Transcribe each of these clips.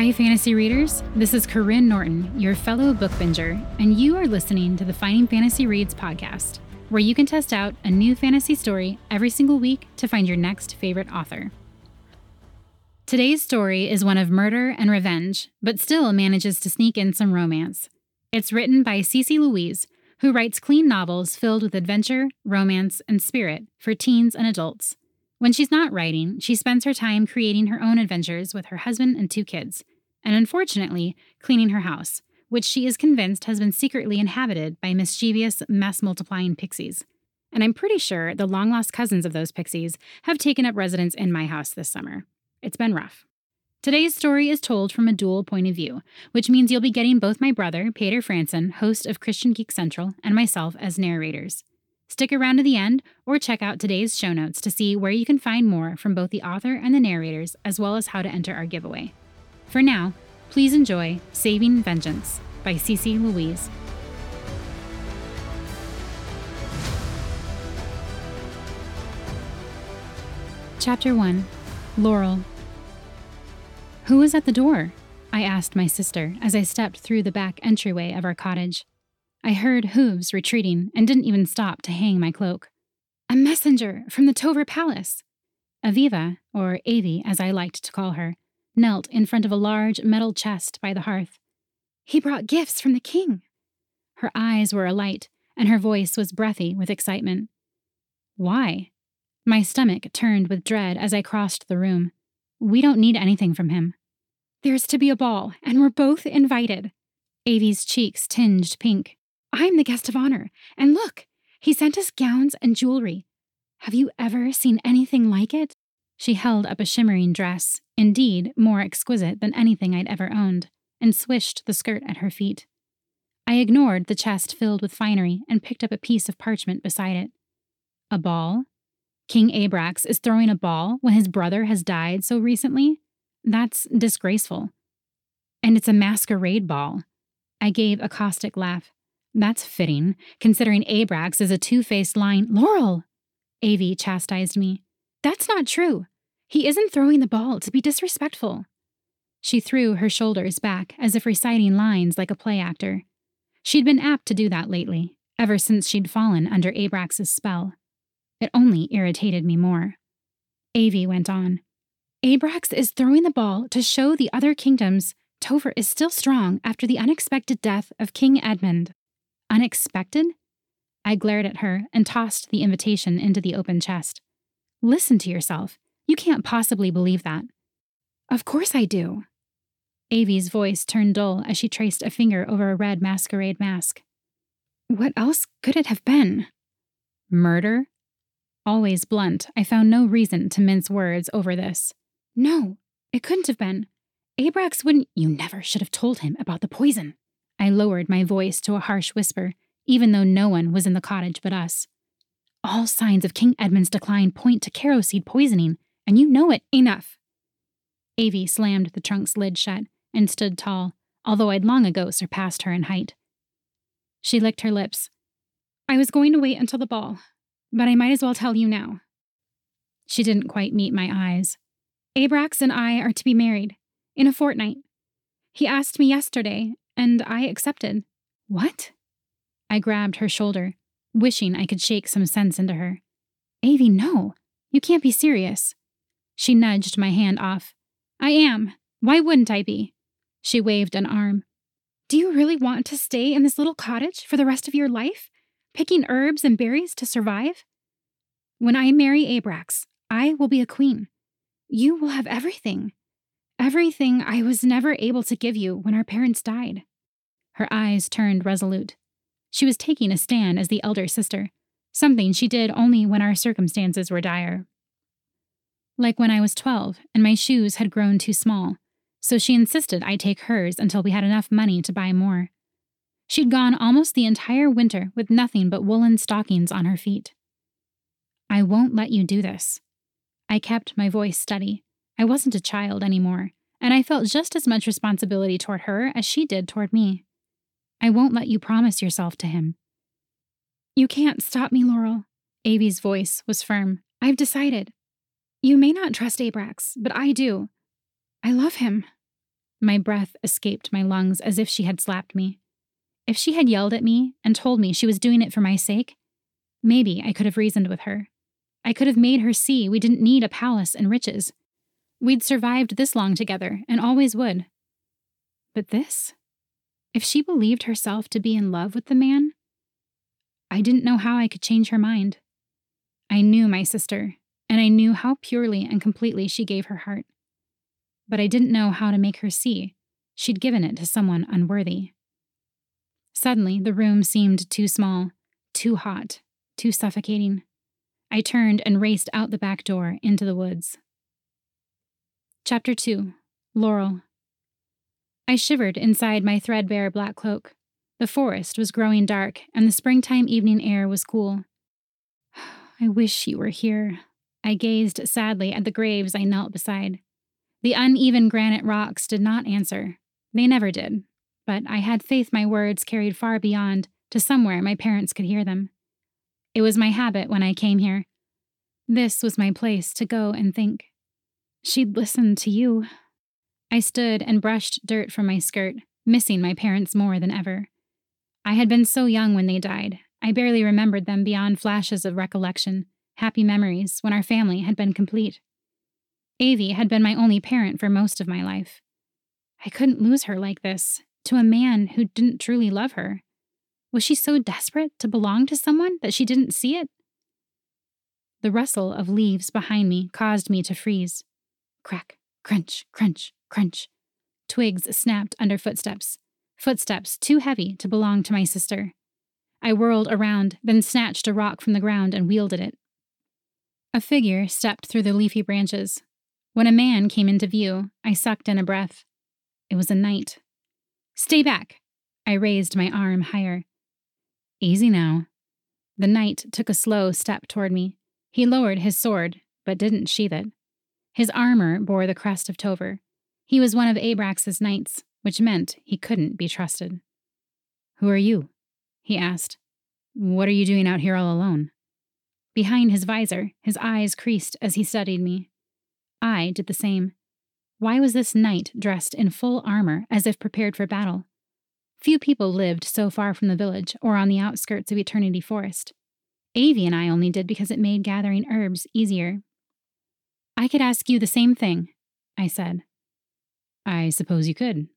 Hi, fantasy readers. This is Karyne Norton, your fellow book binger, and you are listening to the Finding Fantasy Reads podcast, where you can test out a new fantasy story every single week to find your next favorite author. Today's story is one of murder and revenge, but still manages to sneak in some romance. It's written by Cece Louise, who writes clean novels filled with adventure, romance, and spirit for teens and adults. When she's not writing, she spends her time creating her own adventures with her husband and two kids, and unfortunately, cleaning her house, which she is convinced has been secretly inhabited by mischievous, mass multiplying pixies. And I'm pretty sure the long lost cousins of those pixies have taken up residence in my house this summer. It's been rough. Today's story is told from a dual point of view, which means you'll be getting both my brother, Paeter Frandsen, host of Christian Geek Central, and myself as narrators. Stick around to the end or check out today's show notes to see where you can find more from both the author and the narrators, as well as how to enter our giveaway. For now, please enjoy Saving Vengeance by Cece Louise. Chapter 1 Laurel. Who was at the door? I asked my sister as I stepped through the back entryway of our cottage. I heard hooves retreating and didn't even stop to hang my cloak. A messenger from the Tover Palace. Aviva, or Avi as I liked to call her, knelt in front of a large metal chest by the hearth. He brought gifts from the king. Her eyes were alight, and her voice was breathy with excitement. Why? My stomach turned with dread as I crossed the room. We don't need anything from him. There's to be a ball, and we're both invited. Avi's cheeks tinged pink. I'm the guest of honor. And look, he sent us gowns and jewelry. Have you ever seen anything like it? She held up a shimmering dress, indeed more exquisite than anything I'd ever owned, and swished the skirt at her feet. I ignored the chest filled with finery and picked up a piece of parchment beside it. A ball? King Abrax is throwing a ball when his brother has died so recently? That's disgraceful. And it's a masquerade ball. I gave a caustic laugh. That's fitting, considering Abrax is a two faced lying. Laurel! Avi chastised me. That's not true. He isn't throwing the ball to be disrespectful. She threw her shoulders back as if reciting lines like a play actor. She'd been apt to do that lately, ever since she'd fallen under Abrax's spell. It only irritated me more. Avi went on. Abrax is throwing the ball to show the other kingdoms Tover is still strong after the unexpected death of King Edmund. Unexpected? I glared at her and tossed the invitation into the open chest. Listen to yourself. You can't possibly believe that. Of course I do. Avi's voice turned dull as she traced a finger over a red masquerade mask. What else could it have been? Murder? Always blunt, I found no reason to mince words over this. No, it couldn't have been. Abrax wouldn't. You never should have told him about the poison. I lowered my voice to a harsh whisper, even though no one was in the cottage but us. All signs of King Edmund's decline point to seed poisoning, and you know it. Enough. Avi slammed the trunk's lid shut and stood tall, although I'd long ago surpassed her in height. She licked her lips. I was going to wait until the ball, but I might as well tell you now. She didn't quite meet my eyes. Abrax and I are to be married in a fortnight. He asked me yesterday, and I accepted. What? I grabbed her shoulder, wishing I could shake some sense into her. Avi, no. You can't be serious. She nudged my hand off. I am. Why wouldn't I be? She waved an arm. Do you really want to stay in this little cottage for the rest of your life, picking herbs and berries to survive? When I marry Abrax, I will be a queen. You will have everything. Everything I was never able to give you when our parents died. Her eyes turned resolute. She was taking a stand as the elder sister, something she did only when our circumstances were dire. Like when I was 12 and my shoes had grown too small, so she insisted I take hers until we had enough money to buy more. She'd gone almost the entire winter with nothing but woolen stockings on her feet. I won't let you do this. I kept my voice steady. I wasn't a child anymore, and I felt just as much responsibility toward her as she did toward me. I won't let you promise yourself to him. You can't stop me, Laurel. Avi's voice was firm. I've decided. You may not trust Abrax, but I do. I love him. My breath escaped my lungs as if she had slapped me. If she had yelled at me and told me she was doing it for my sake, maybe I could have reasoned with her. I could have made her see we didn't need a palace and riches. We'd survived this long together and always would. But this? If she believed herself to be in love with the man, I didn't know how I could change her mind. I knew my sister, and I knew how purely and completely she gave her heart. But I didn't know how to make her see she'd given it to someone unworthy. Suddenly, the room seemed too small, too hot, too suffocating. I turned and raced out the back door into the woods. Chapter 2 Laurel I shivered inside my threadbare black cloak. The forest was growing dark, and the springtime evening air was cool. I wish you were here. I gazed sadly at the graves I knelt beside. The uneven granite rocks did not answer. They never did. But I had faith my words carried far beyond, to somewhere my parents could hear them. It was my habit when I came here. This was my place to go and think. She'd listen to you. I stood and brushed dirt from my skirt, missing my parents more than ever. I had been so young when they died, I barely remembered them beyond flashes of recollection, happy memories when our family had been complete. Avie had been my only parent for most of my life. I couldn't lose her like this, to a man who didn't truly love her. Was she so desperate to belong to someone that she didn't see it? The rustle of leaves behind me caused me to freeze. Crack, crunch, crunch, crunch. Twigs snapped under footsteps, footsteps too heavy to belong to my sister. I whirled around, then snatched a rock from the ground and wielded it. A figure stepped through the leafy branches. When a man came into view, I sucked in a breath. It was a knight. Stay back! I raised my arm higher. Easy now. The knight took a slow step toward me. He lowered his sword, but didn't sheath it. His armor bore the crest of Tover. He was one of Abrax's knights, which meant he couldn't be trusted. Who are you? he asked. What are you doing out here all alone? Behind his visor, his eyes creased as he studied me. I did the same. Why was this knight dressed in full armor as if prepared for battle? Few people lived so far from the village or on the outskirts of Eternity Forest. Avie and I only did because it made gathering herbs easier. I could ask you the same thing, I said. I suppose you could.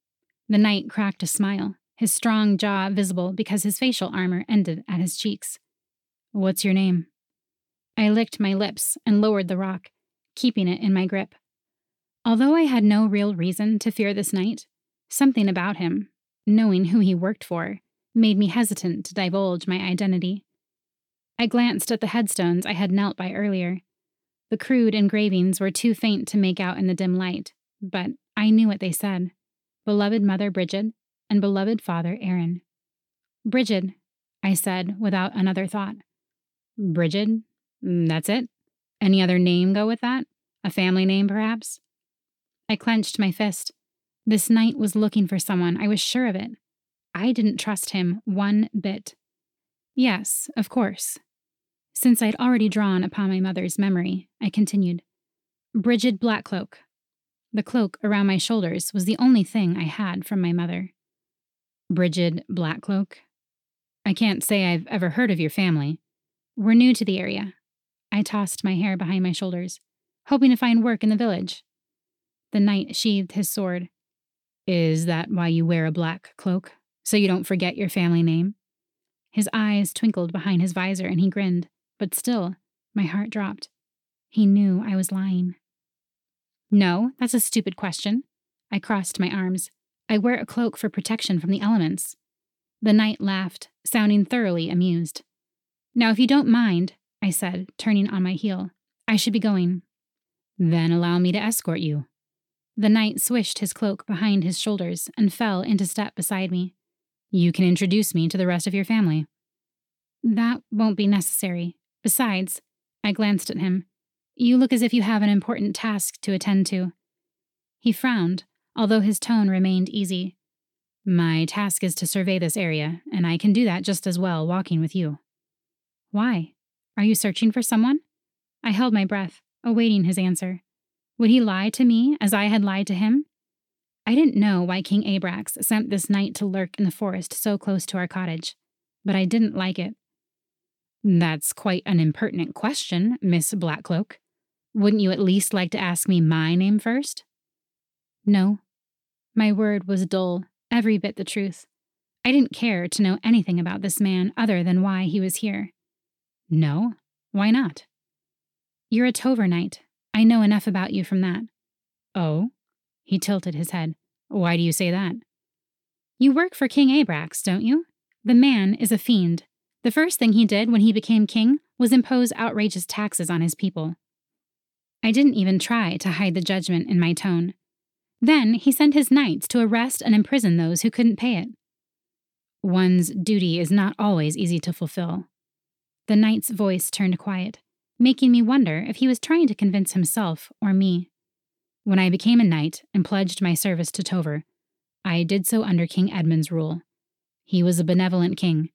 The knight cracked a smile, his strong jaw visible because his facial armor ended at his cheeks. What's your name? I licked my lips and lowered the rock, keeping it in my grip. Although I had no real reason to fear this knight, something about him, knowing who he worked for, made me hesitant to divulge my identity. I glanced at the headstones I had knelt by earlier. The crude engravings were too faint to make out in the dim light, but I knew what they said Beloved Mother Brigid and Beloved Father Aaron. Brigid, I said without another thought. Brigid? Mm, that's it? Any other name go with that? A family name, perhaps? I clenched my fist. This knight was looking for someone, I was sure of it. I didn't trust him one bit. Yes, of course. Since I'd already drawn upon my mother's memory, I continued. Brigid Blackcloak. The cloak around my shoulders was the only thing I had from my mother. Brigid Blackcloak? I can't say I've ever heard of your family. We're new to the area. I tossed my hair behind my shoulders, hoping to find work in the village. The knight sheathed his sword. Is that why you wear a black cloak? So you don't forget your family name? His eyes twinkled behind his visor and he grinned, but still, my heart dropped. He knew I was lying. No, that's a stupid question. I crossed my arms. I wear a cloak for protection from the elements. The knight laughed, sounding thoroughly amused. Now, if you don't mind, I said, turning on my heel, I should be going. Then allow me to escort you. The knight swished his cloak behind his shoulders and fell into step beside me. You can introduce me to the rest of your family. That won't be necessary. Besides, I glanced at him. You look as if you have an important task to attend to. He frowned, although his tone remained easy. My task is to survey this area, and I can do that just as well walking with you. Why? Are you searching for someone? I held my breath, awaiting his answer. Would he lie to me as I had lied to him? I didn't know why King Abrax sent this knight to lurk in the forest so close to our cottage, but I didn't like it. That's quite an impertinent question, Miss Blackcloak. Wouldn't you at least like to ask me my name first? No. My word was dull, every bit the truth. I didn't care to know anything about this man other than why he was here. No? Why not? You're a Tover knight. I know enough about you from that. Oh? He tilted his head. Why do you say that? You work for King Abrax, don't you? The man is a fiend. The first thing he did when he became king was impose outrageous taxes on his people. I didn't even try to hide the judgment in my tone. Then he sent his knights to arrest and imprison those who couldn't pay it. One's duty is not always easy to fulfill. The knight's voice turned quiet, making me wonder if he was trying to convince himself or me. When I became a knight and pledged my service to Tover, I did so under King Edmund's rule. He was a benevolent king,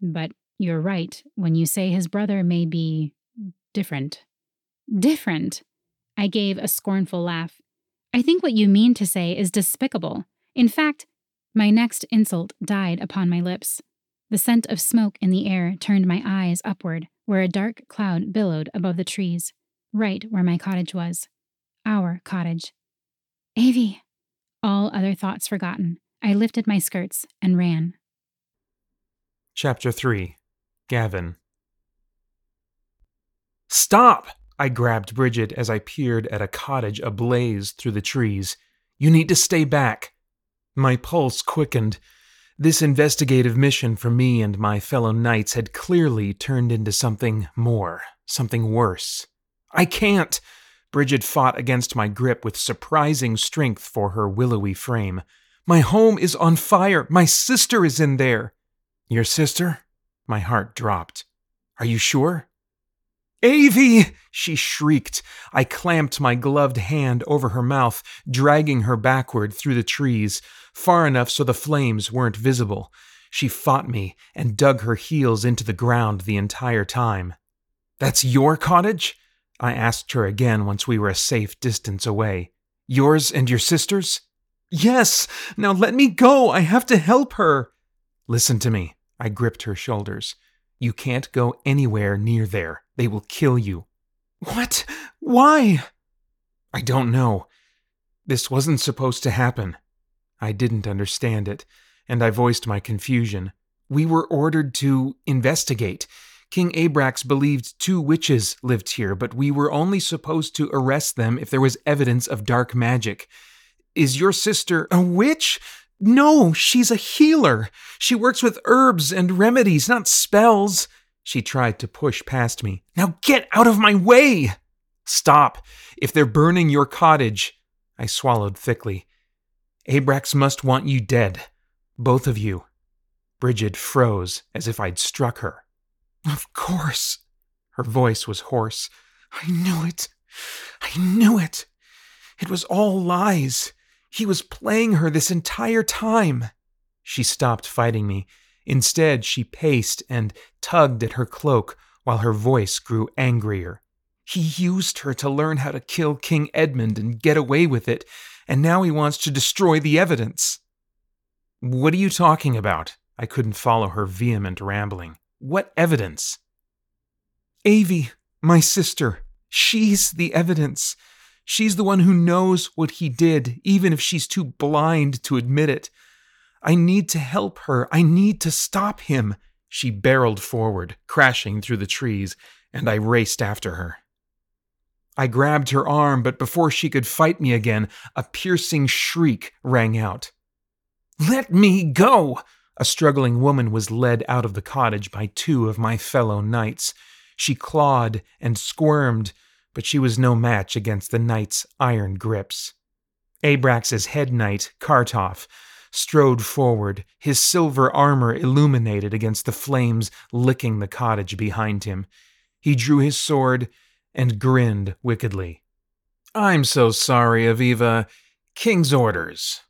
but you're right when you say his brother may be different. Different? I gave a scornful laugh. I think what you mean to say is despicable. In fact, my next insult died upon my lips. The scent of smoke in the air turned my eyes upward, where a dark cloud billowed above the trees, right where my cottage was. Our cottage. Avie! All other thoughts forgotten, I lifted my skirts and ran. Chapter 3 Gavin. Stop! I grabbed Brigid as I peered at a cottage ablaze through the trees. You need to stay back. My pulse quickened. This investigative mission for me and my fellow knights had clearly turned into something more, something worse. I can't! Brigid fought against my grip with surprising strength for her willowy frame. My home is on fire. My sister is in there. Your sister? My heart dropped. Are you sure? Avie! she shrieked. I clamped my gloved hand over her mouth, dragging her backward through the trees, far enough so the flames weren't visible. She fought me and dug her heels into the ground the entire time. That's your cottage? I asked her again once we were a safe distance away. Yours and your sister's? Yes! Now let me go! I have to help her! Listen to me. I gripped her shoulders. You can't go anywhere near there. They will kill you. What? Why? I don't know. This wasn't supposed to happen. I didn't understand it, and I voiced my confusion. We were ordered to investigate. King Abrax believed two witches lived here, but we were only supposed to arrest them if there was evidence of dark magic. Is your sister a witch? No, she's a healer. She works with herbs and remedies, not spells. She tried to push past me. Now get out of my way! Stop! If they're burning your cottage. I swallowed thickly. Abrax must want you dead. Both of you. Brigid froze as if I'd struck her. Of course. Her voice was hoarse. I knew it. I knew it. It was all lies. He was playing her this entire time. She stopped fighting me. Instead, she paced and tugged at her cloak while her voice grew angrier. He used her to learn how to kill King Edmund and get away with it, and now he wants to destroy the evidence. What are you talking about? I couldn't follow her vehement rambling. What evidence? Avie, my sister. She's the evidence. She's the one who knows what he did, even if she's too blind to admit it. I need to help her. I need to stop him. She barreled forward, crashing through the trees, and I raced after her. I grabbed her arm, but before she could fight me again, a piercing shriek rang out. Let me go! A struggling woman was led out of the cottage by two of my fellow knights. She clawed and squirmed, but she was no match against the knight's iron grips. Abrax's head knight, Kartoff, strode forward, his silver armor illuminated against the flames licking the cottage behind him. He drew his sword and grinned wickedly. I'm so sorry, Aviva. King's orders.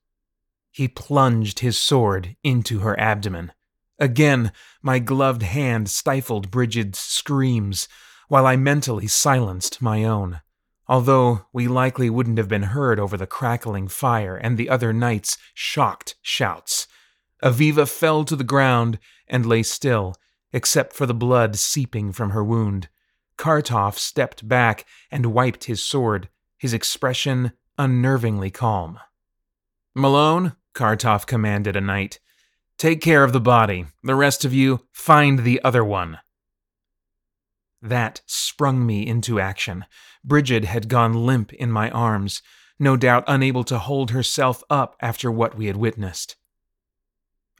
He plunged his sword into her abdomen. Again, my gloved hand stifled Brigid's screams, while I mentally silenced my own. Although we likely wouldn't have been heard over the crackling fire and the other knight's shocked shouts. Aviva fell to the ground and lay still, except for the blood seeping from her wound. Kartov stepped back and wiped his sword, his expression unnervingly calm. Malone, Kartov commanded a knight, take care of the body. The rest of you, find the other one. That sprung me into action. Brigid had gone limp in my arms, no doubt unable to hold herself up after what we had witnessed.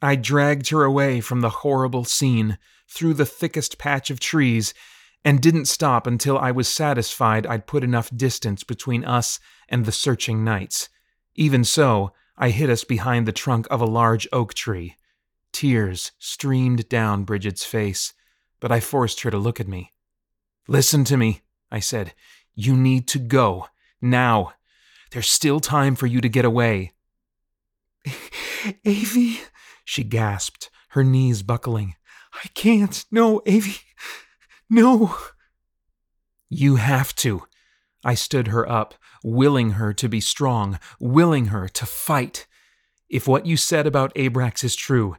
I dragged her away from the horrible scene, through the thickest patch of trees, and didn't stop until I was satisfied I'd put enough distance between us and the searching knights. Even so, I hid us behind the trunk of a large oak tree. Tears streamed down Brigid's face, but I forced her to look at me. Listen to me, I said. You need to go. Now. There's still time for you to get away. Avi, she gasped, her knees buckling. I can't. No, Avi. No. You have to. I stood her up, willing her to be strong, willing her to fight. If what you said about Abrax is true,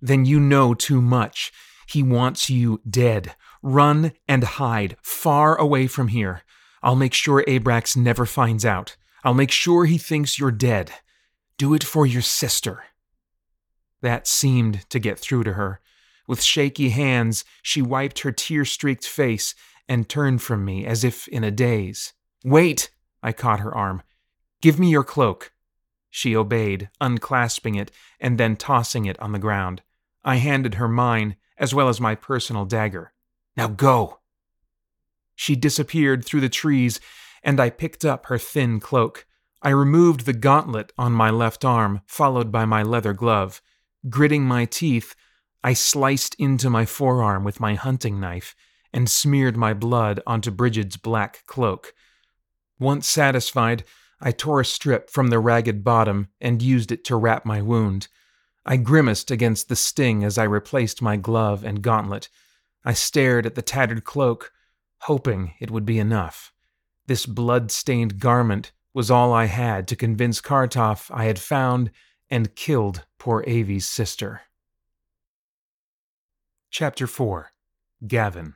then you know too much. He wants you dead. Run and hide far away from here. I'll make sure Abrax never finds out. I'll make sure he thinks you're dead. Do it for your sister. That seemed to get through to her. With shaky hands, she wiped her tear streaked face and turned from me as if in a daze. Wait! I caught her arm. Give me your cloak. She obeyed, unclasping it and then tossing it on the ground. I handed her mine, as well as my personal dagger. Now go! She disappeared through the trees, and I picked up her thin cloak. I removed the gauntlet on my left arm, followed by my leather glove. Gritting my teeth, I sliced into my forearm with my hunting knife and smeared my blood onto Brigid's black cloak. Once satisfied, I tore a strip from the ragged bottom and used it to wrap my wound. I grimaced against the sting as I replaced my glove and gauntlet. I stared at the tattered cloak, hoping it would be enough. This blood stained garment was all I had to convince Kartov I had found and killed poor Avi's sister. Chapter 4 Gavin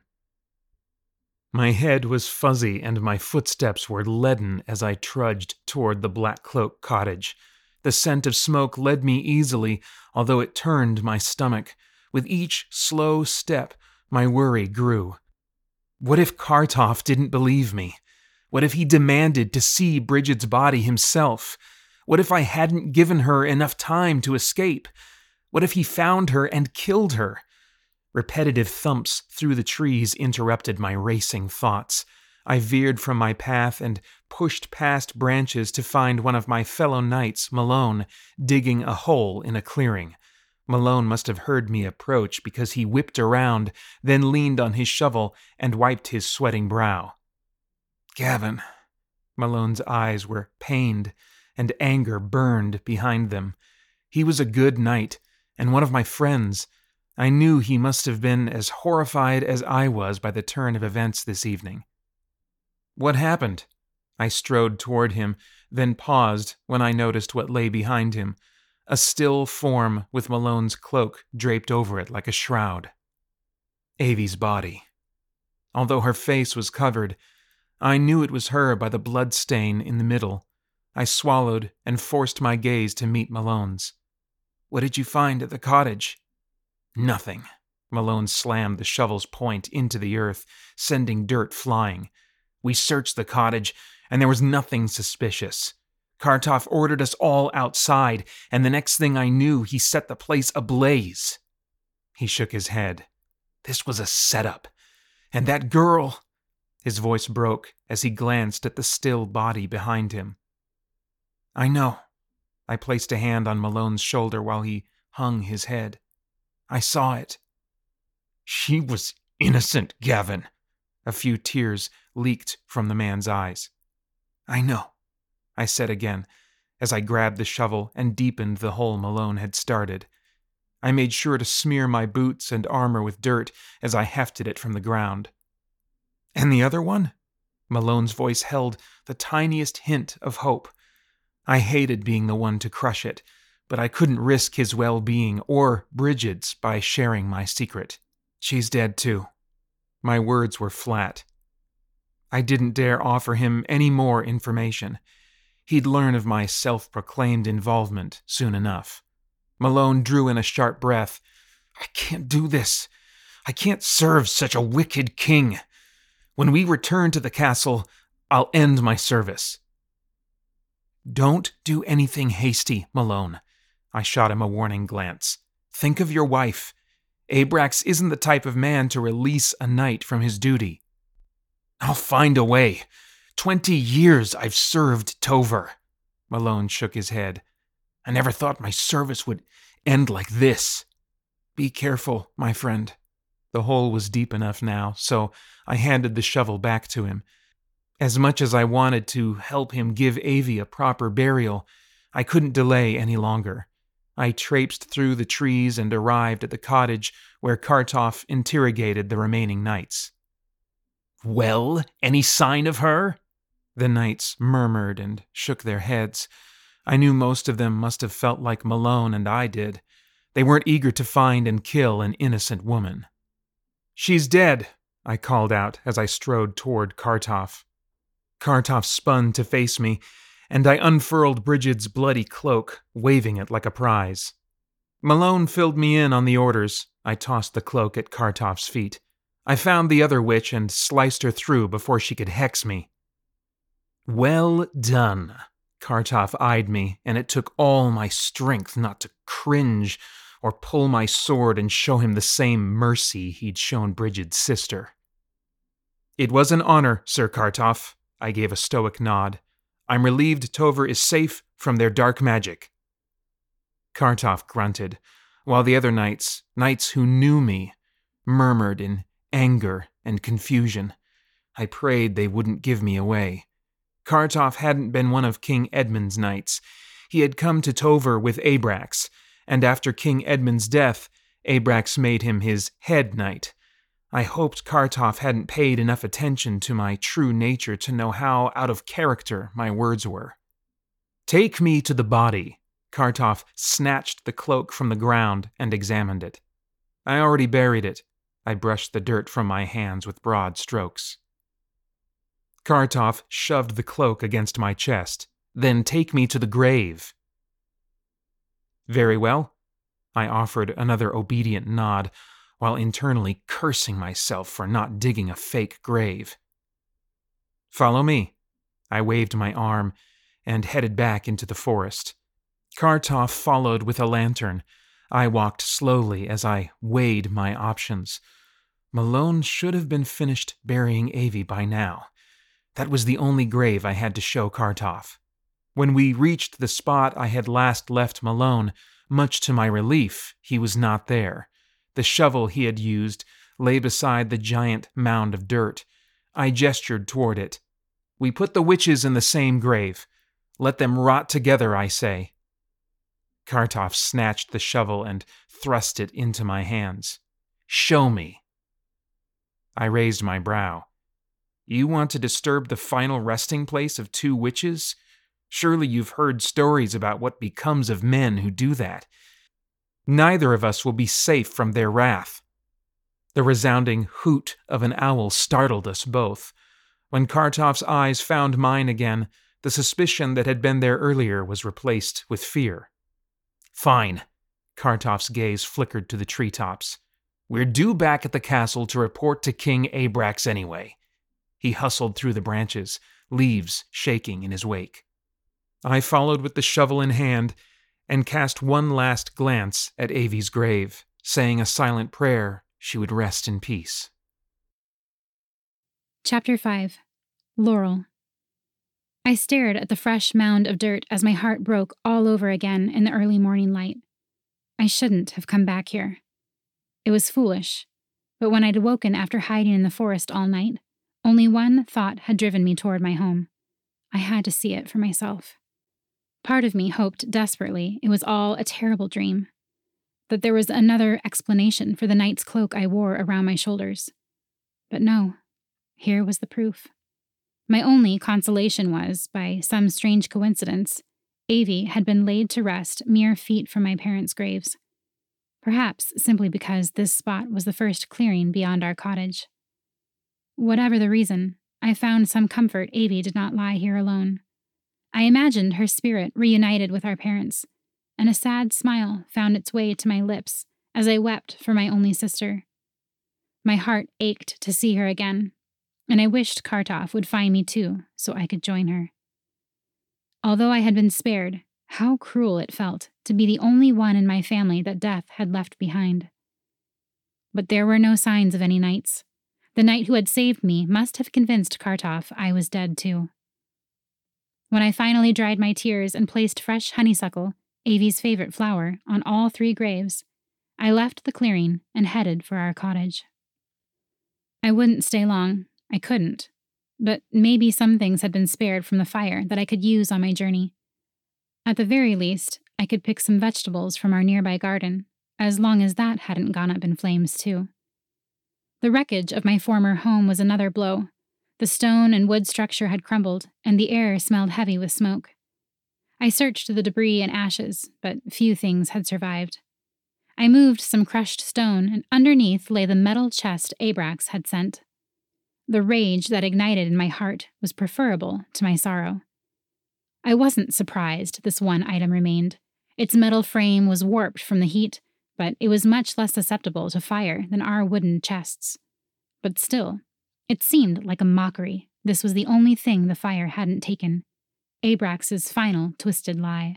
My head was fuzzy and my footsteps were leaden as I trudged toward the Black Cloak cottage. The scent of smoke led me easily, although it turned my stomach. With each slow step, my worry grew. What if Kartoff didn't believe me? What if he demanded to see Brigid's body himself? What if I hadn't given her enough time to escape? What if he found her and killed her? Repetitive thumps through the trees interrupted my racing thoughts. I veered from my path and pushed past branches to find one of my fellow knights, Malone, digging a hole in a clearing. Malone must have heard me approach because he whipped around, then leaned on his shovel and wiped his sweating brow. Gavin. Malone's eyes were pained, and anger burned behind them. He was a good knight, and one of my friends. I knew he must have been as horrified as I was by the turn of events this evening. What happened? I strode toward him, then paused when I noticed what lay behind him a still form with Malone's cloak draped over it like a shroud. Avi's body. Although her face was covered, I knew it was her by the blood stain in the middle. I swallowed and forced my gaze to meet Malone's. What did you find at the cottage? Nothing. Malone slammed the shovel's point into the earth, sending dirt flying. We searched the cottage, and there was nothing suspicious. Kartov ordered us all outside, and the next thing I knew, he set the place ablaze. He shook his head. This was a setup. And that girl. His voice broke as he glanced at the still body behind him. I know. I placed a hand on Malone's shoulder while he hung his head. I saw it. She was innocent, Gavin. A few tears leaked from the man's eyes. I know. I said again, as I grabbed the shovel and deepened the hole Malone had started. I made sure to smear my boots and armor with dirt as I hefted it from the ground. And the other one? Malone's voice held the tiniest hint of hope. I hated being the one to crush it, but I couldn't risk his well being or Brigid's by sharing my secret. She's dead too. My words were flat. I didn't dare offer him any more information. He'd learn of my self proclaimed involvement soon enough. Malone drew in a sharp breath. I can't do this. I can't serve such a wicked king. When we return to the castle, I'll end my service. Don't do anything hasty, Malone. I shot him a warning glance. Think of your wife. Abrax isn't the type of man to release a knight from his duty. I'll find a way. Twenty years I've served Tover. Malone shook his head. I never thought my service would end like this. Be careful, my friend. The hole was deep enough now, so I handed the shovel back to him. As much as I wanted to help him give Avi a proper burial, I couldn't delay any longer. I traipsed through the trees and arrived at the cottage where Kartoff interrogated the remaining knights. Well, any sign of her? The knights murmured and shook their heads. I knew most of them must have felt like Malone and I did. They weren't eager to find and kill an innocent woman. She's dead, I called out as I strode toward Kartoff. Kartoff spun to face me, and I unfurled Brigid's bloody cloak, waving it like a prize. Malone filled me in on the orders. I tossed the cloak at Kartoff's feet. I found the other witch and sliced her through before she could hex me. Well done. Kartoff eyed me, and it took all my strength not to cringe or pull my sword and show him the same mercy he'd shown Brigid's sister. It was an honor, Sir Kartoff. I gave a stoic nod. I'm relieved Tover is safe from their dark magic. Kartoff grunted, while the other knights, knights who knew me, murmured in anger and confusion. I prayed they wouldn't give me away. Kartoff hadn't been one of King Edmund's knights. He had come to Tover with Abrax, and after King Edmund's death, Abrax made him his head knight. I hoped Kartoff hadn't paid enough attention to my true nature to know how out of character my words were. Take me to the body. Kartoff snatched the cloak from the ground and examined it. I already buried it. I brushed the dirt from my hands with broad strokes. Kartoff shoved the cloak against my chest. Then take me to the grave. Very well. I offered another obedient nod, while internally cursing myself for not digging a fake grave. Follow me. I waved my arm and headed back into the forest. Kartoff followed with a lantern. I walked slowly as I weighed my options. Malone should have been finished burying Avi by now. That was the only grave I had to show Kartoff. When we reached the spot I had last left Malone, much to my relief, he was not there. The shovel he had used lay beside the giant mound of dirt. I gestured toward it. We put the witches in the same grave. Let them rot together, I say. Kartoff snatched the shovel and thrust it into my hands. Show me. I raised my brow. You want to disturb the final resting place of two witches? Surely you've heard stories about what becomes of men who do that. Neither of us will be safe from their wrath. The resounding hoot of an owl startled us both. When Kartoff's eyes found mine again, the suspicion that had been there earlier was replaced with fear. Fine. Kartoff's gaze flickered to the treetops. We're due back at the castle to report to King Abrax anyway. He hustled through the branches, leaves shaking in his wake. I followed with the shovel in hand and cast one last glance at Avi's grave, saying a silent prayer she would rest in peace. Chapter 5 Laurel I stared at the fresh mound of dirt as my heart broke all over again in the early morning light. I shouldn't have come back here. It was foolish, but when I'd woken after hiding in the forest all night, only one thought had driven me toward my home. I had to see it for myself. Part of me hoped desperately it was all a terrible dream, that there was another explanation for the knight's cloak I wore around my shoulders. But no, here was the proof. My only consolation was, by some strange coincidence, Avie had been laid to rest mere feet from my parents' graves. Perhaps simply because this spot was the first clearing beyond our cottage. Whatever the reason, I found some comfort Avie did not lie here alone. I imagined her spirit reunited with our parents, and a sad smile found its way to my lips as I wept for my only sister. My heart ached to see her again, and I wished Kartoff would find me too so I could join her. Although I had been spared, how cruel it felt to be the only one in my family that death had left behind. But there were no signs of any knights. The knight who had saved me must have convinced Kartoff I was dead too. When I finally dried my tears and placed fresh honeysuckle, Avie's favorite flower, on all three graves, I left the clearing and headed for our cottage. I wouldn't stay long. I couldn't. But maybe some things had been spared from the fire that I could use on my journey. At the very least, I could pick some vegetables from our nearby garden, as long as that hadn't gone up in flames, too. The wreckage of my former home was another blow. The stone and wood structure had crumbled, and the air smelled heavy with smoke. I searched the debris and ashes, but few things had survived. I moved some crushed stone, and underneath lay the metal chest Abrax had sent. The rage that ignited in my heart was preferable to my sorrow. I wasn't surprised this one item remained. Its metal frame was warped from the heat, but it was much less susceptible to fire than our wooden chests. But still, it seemed like a mockery. This was the only thing the fire hadn't taken. Abrax's final twisted lie.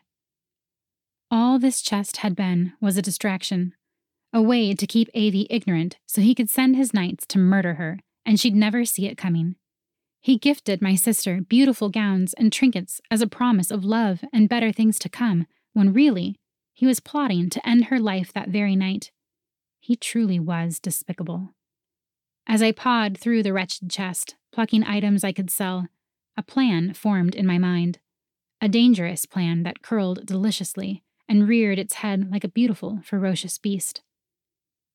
All this chest had been was a distraction, a way to keep Avie ignorant so he could send his knights to murder her, and she'd never see it coming. He gifted my sister beautiful gowns and trinkets as a promise of love and better things to come, when really, he was plotting to end her life that very night. He truly was despicable. As I pawed through the wretched chest, plucking items I could sell, a plan formed in my mind. A dangerous plan that curled deliciously and reared its head like a beautiful, ferocious beast.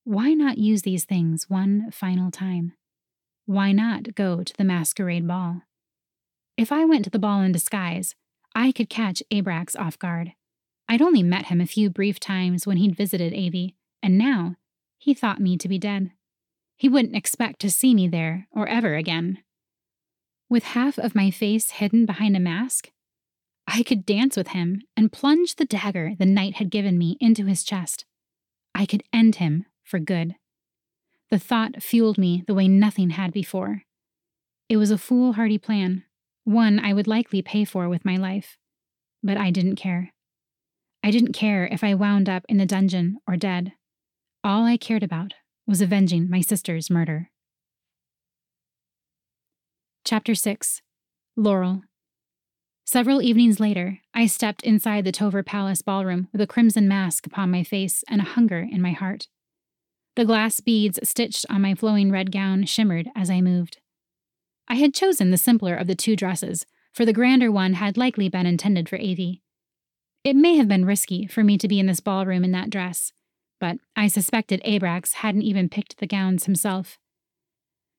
Why not use these things one final time? Why not go to the masquerade ball? If I went to the ball in disguise, I could catch Abrax off guard. I'd only met him a few brief times when he'd visited Avie, and now he thought me to be dead. He wouldn't expect to see me there or ever again. With half of my face hidden behind a mask, I could dance with him and plunge the dagger the knight had given me into his chest. I could end him for good. The thought fueled me the way nothing had before. It was a foolhardy plan, one I would likely pay for with my life, but I didn't care. I didn't care if I wound up in a dungeon or dead. All I cared about was avenging my sister's murder. Chapter 6 Laurel Several evenings later, I stepped inside the Tover Palace ballroom with a crimson mask upon my face and a hunger in my heart. The glass beads stitched on my flowing red gown shimmered as I moved. I had chosen the simpler of the two dresses, for the grander one had likely been intended for Avie. It may have been risky for me to be in this ballroom in that dress, but I suspected Abrax hadn't even picked the gowns himself.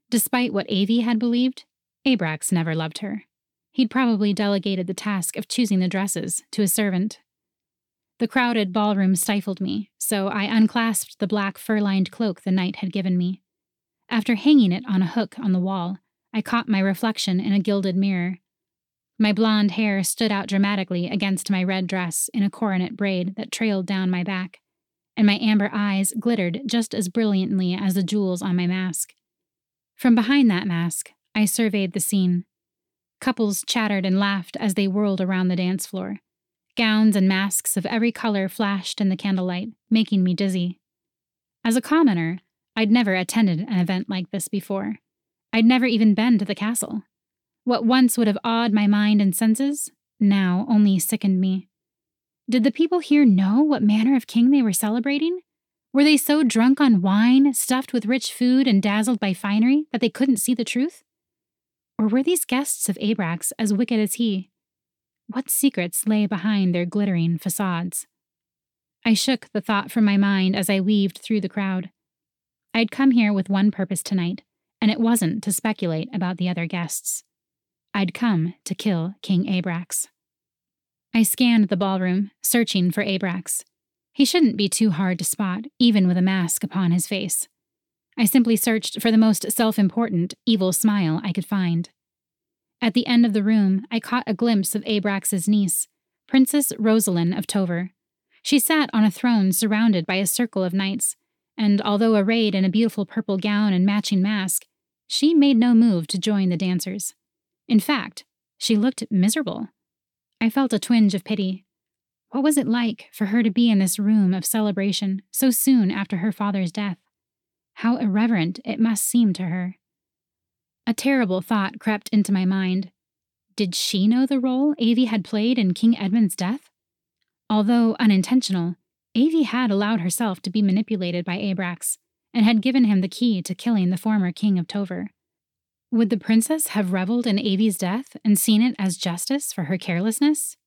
Despite what Avie had believed, Abrax never loved her. He'd probably delegated the task of choosing the dresses to a servant. The crowded ballroom stifled me, so I unclasped the black fur lined cloak the knight had given me. After hanging it on a hook on the wall, I caught my reflection in a gilded mirror. My blonde hair stood out dramatically against my red dress in a coronet braid that trailed down my back, and my amber eyes glittered just as brilliantly as the jewels on my mask. From behind that mask, I surveyed the scene. Couples chattered and laughed as they whirled around the dance floor. Gowns and masks of every color flashed in the candlelight, making me dizzy. As a commoner, I'd never attended an event like this before. I'd never even been to the castle. What once would have awed my mind and senses, now only sickened me. Did the people here know what manner of king they were celebrating? Were they so drunk on wine, stuffed with rich food, and dazzled by finery that they couldn't see the truth? Or were these guests of Abrax as wicked as he? What secrets lay behind their glittering facades? I shook the thought from my mind as I weaved through the crowd. I'd come here with one purpose tonight, and it wasn't to speculate about the other guests. I'd come to kill King Abrax. I scanned the ballroom, searching for Abrax. He shouldn't be too hard to spot, even with a mask upon his face. I simply searched for the most self important, evil smile I could find. At the end of the room, I caught a glimpse of Abrax's niece, Princess Rosalind of Tover. She sat on a throne surrounded by a circle of knights, and although arrayed in a beautiful purple gown and matching mask, she made no move to join the dancers. In fact, she looked miserable. I felt a twinge of pity. What was it like for her to be in this room of celebration so soon after her father's death? How irreverent it must seem to her. A terrible thought crept into my mind. Did she know the role Avi had played in King Edmund's death? Although unintentional, Avi had allowed herself to be manipulated by Abrax and had given him the key to killing the former king of Tover. Would the princess have reveled in Avi's death and seen it as justice for her carelessness?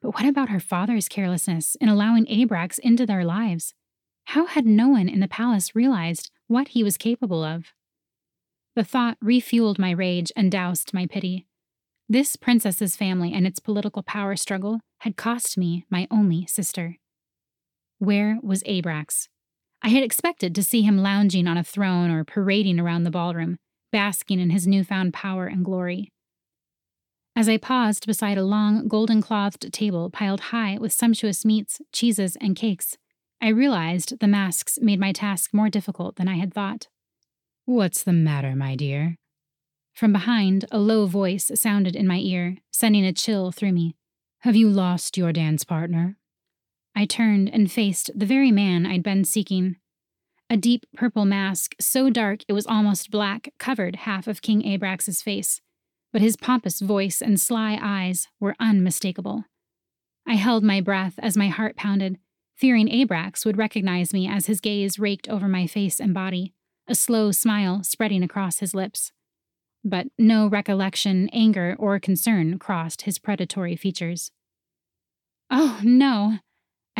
But what about her father's carelessness in allowing Abrax into their lives? How had no one in the palace realized what he was capable of? The thought refueled my rage and doused my pity. This princess's family and its political power struggle had cost me my only sister. Where was Abrax? I had expected to see him lounging on a throne or parading around the ballroom, basking in his newfound power and glory. As I paused beside a long, golden clothed table piled high with sumptuous meats, cheeses, and cakes, I realized the masks made my task more difficult than I had thought. What's the matter, my dear? From behind, a low voice sounded in my ear, sending a chill through me. Have you lost your dance partner? I turned and faced the very man I'd been seeking. A deep purple mask, so dark it was almost black, covered half of King Abrax's face, but his pompous voice and sly eyes were unmistakable. I held my breath as my heart pounded, fearing Abrax would recognize me as his gaze raked over my face and body, a slow smile spreading across his lips. But no recollection, anger, or concern crossed his predatory features. Oh, no!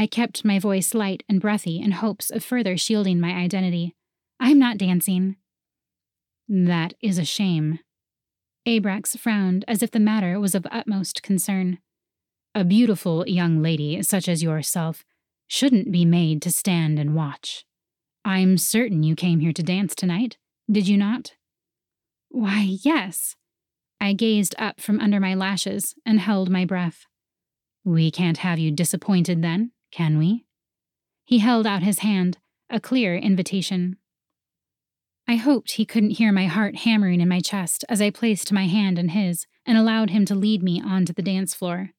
I kept my voice light and breathy in hopes of further shielding my identity. I'm not dancing. That is a shame. Abrax frowned as if the matter was of utmost concern. A beautiful young lady such as yourself shouldn't be made to stand and watch. I'm certain you came here to dance tonight, did you not? Why, yes. I gazed up from under my lashes and held my breath. We can't have you disappointed then, can we? He held out his hand, a clear invitation. I hoped he couldn't hear my heart hammering in my chest as I placed my hand in his and allowed him to lead me onto the dance floor.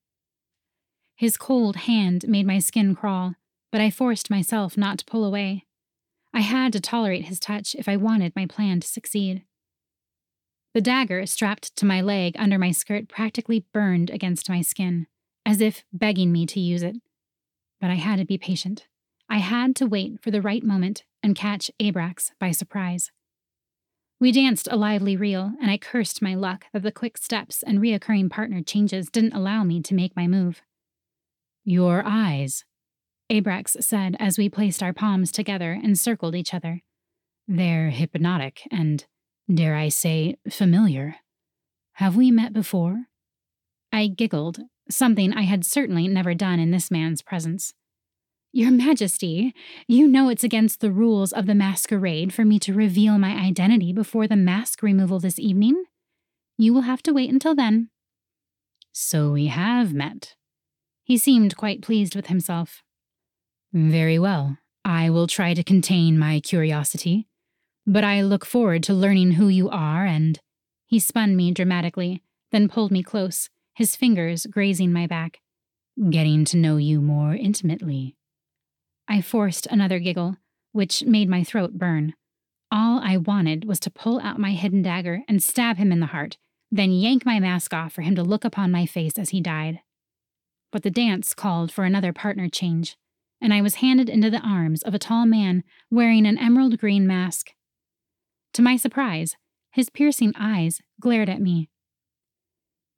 His cold hand made my skin crawl, but I forced myself not to pull away. I had to tolerate his touch if I wanted my plan to succeed. The dagger strapped to my leg under my skirt practically burned against my skin, as if begging me to use it. But I had to be patient. I had to wait for the right moment and catch Abrax by surprise. We danced a lively reel, and I cursed my luck that the quick steps and reoccurring partner changes didn't allow me to make my move. Your eyes, Abrax said as we placed our palms together and circled each other. They're hypnotic and, dare I say, familiar. Have we met before? I giggled, something I had certainly never done in this man's presence. Your Majesty, you know it's against the rules of the masquerade for me to reveal my identity before the mask removal this evening. You will have to wait until then. So we have met. He seemed quite pleased with himself. Very well. I will try to contain my curiosity. But I look forward to learning who you are and. He spun me dramatically, then pulled me close, his fingers grazing my back. Getting to know you more intimately. I forced another giggle, which made my throat burn. All I wanted was to pull out my hidden dagger and stab him in the heart, then yank my mask off for him to look upon my face as he died. But the dance called for another partner change, and I was handed into the arms of a tall man wearing an emerald green mask. To my surprise, his piercing eyes glared at me.